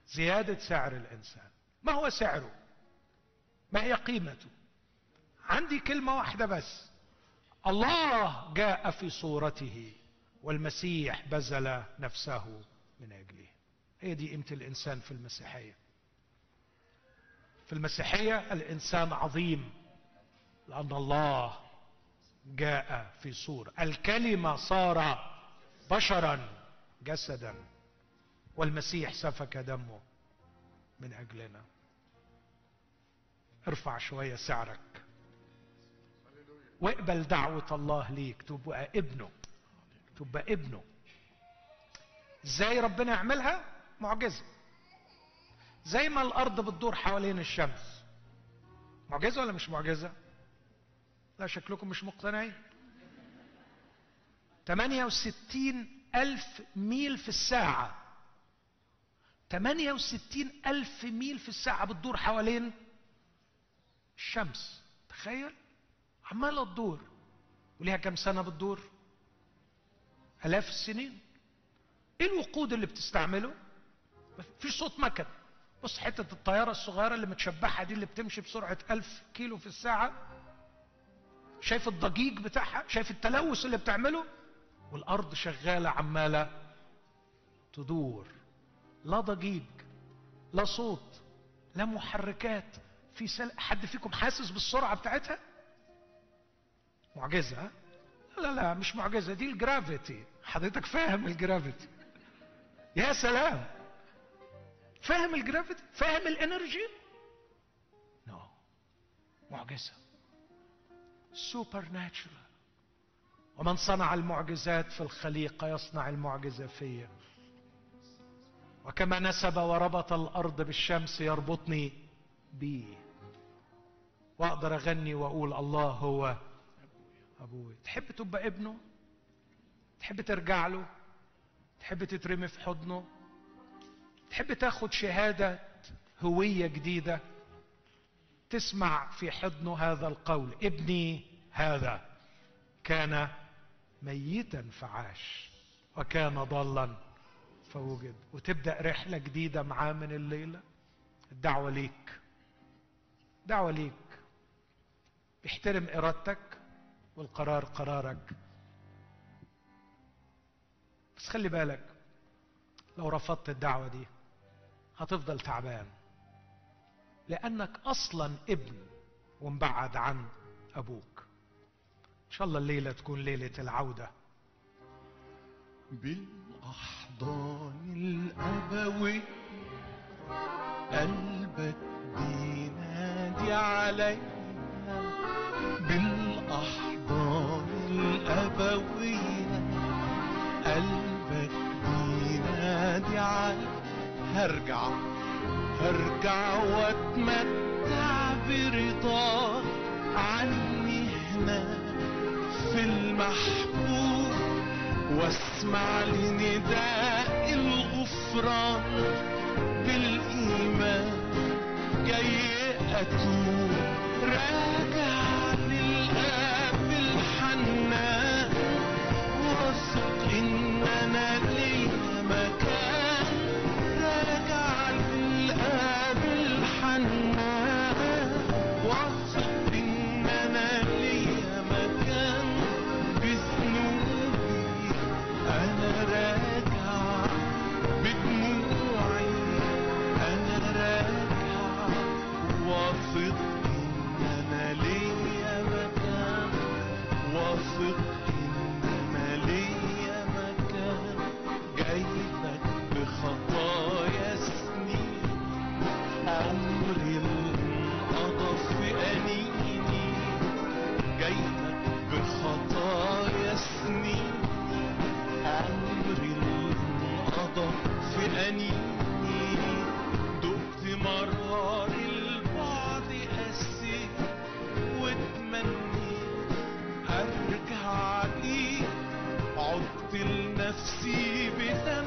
زيادة سعر الإنسان. ما هو سعره؟ ما هي قيمته؟ عندي كلمة واحدة بس. الله جاء في صورته والمسيح بذل نفسه من أجله. هي دي قيمة الإنسان في المسيحية. في المسيحية الإنسان عظيم. لأن الله جاء في صورة. الكلمة صار بشرا جسدا. والمسيح سفك دمه من أجلنا. ارفع شوية سعرك. واقبل دعوة الله ليك. تبقى ابنه. تبقى ابنه. إزاي ربنا يعملها؟ معجزة. زي ما الأرض بتدور حوالين الشمس. معجزة ولا مش معجزة؟ لا شكلكم مش مقتنعين. 68 ألف ميل في الساعة. 68 ألف ميل في الساعة بتدور حوالين الشمس. تخيل؟ عمالة تدور. وليها كم سنة بتدور؟ آلاف السنين. إيه الوقود اللي بتستعمله؟ في صوت مكن. بص حتة الطيارة الصغيرة اللي متشبحة دي اللي بتمشي بسرعة ألف كيلو في الساعة. شايف الضجيج بتاعها؟ شايف التلوث اللي بتعمله؟ والأرض شغالة عمالة تدور. لا ضجيج لا صوت لا محركات. في سل... حد فيكم حاسس بالسرعة بتاعتها؟ معجزة ها؟ لا لا مش معجزة دي ال gravity. حضرتك فاهم ال gravity. يا سلام! فاهم ال gravity؟ فاهم ال energy؟ no no. معجزة. ناتشرال ومن صنع المعجزات في الخليقة يصنع المعجزة فيا. وكما نسب وربط الأرض بالشمس يربطني بيه. وأقدر أغني وأقول الله هو أبوي. تحب تبقى ابنه؟ تحب ترجع له؟ تحب تترمي في حضنه؟ تحب تاخد شهادة هوية جديدة؟ تسمع في حضنه هذا القول. ابني هذا كان ميتا فعاش وكان ضالا فوجد. وتبدأ رحلة جديدة معاه من الليلة. الدعوة ليك. دعوة ليك. احترم إرادتك والقرار قرارك. بس خلي بالك لو رفضت الدعوة دي هتفضل تعبان. لأنك أصلا ابن ومبعد عن أبوك. إن شاء الله الليلة تكون ليلة العودة. بالأحضان الأبوي قلبك بينادي علينا. بالأحضان الأبوية قلبك بينادي علينا. هرجع. هرجع وأتمتع برضاك عني هناك في المحبوب وأسمع لنداء الغفران بالإيمان. جاي أتوب راجع للآب الحنان واثق إن أنا ليا مكان أنيني دقت البعد قسيت واتمنيت أرجع ليك عدت لنفسي بدمعي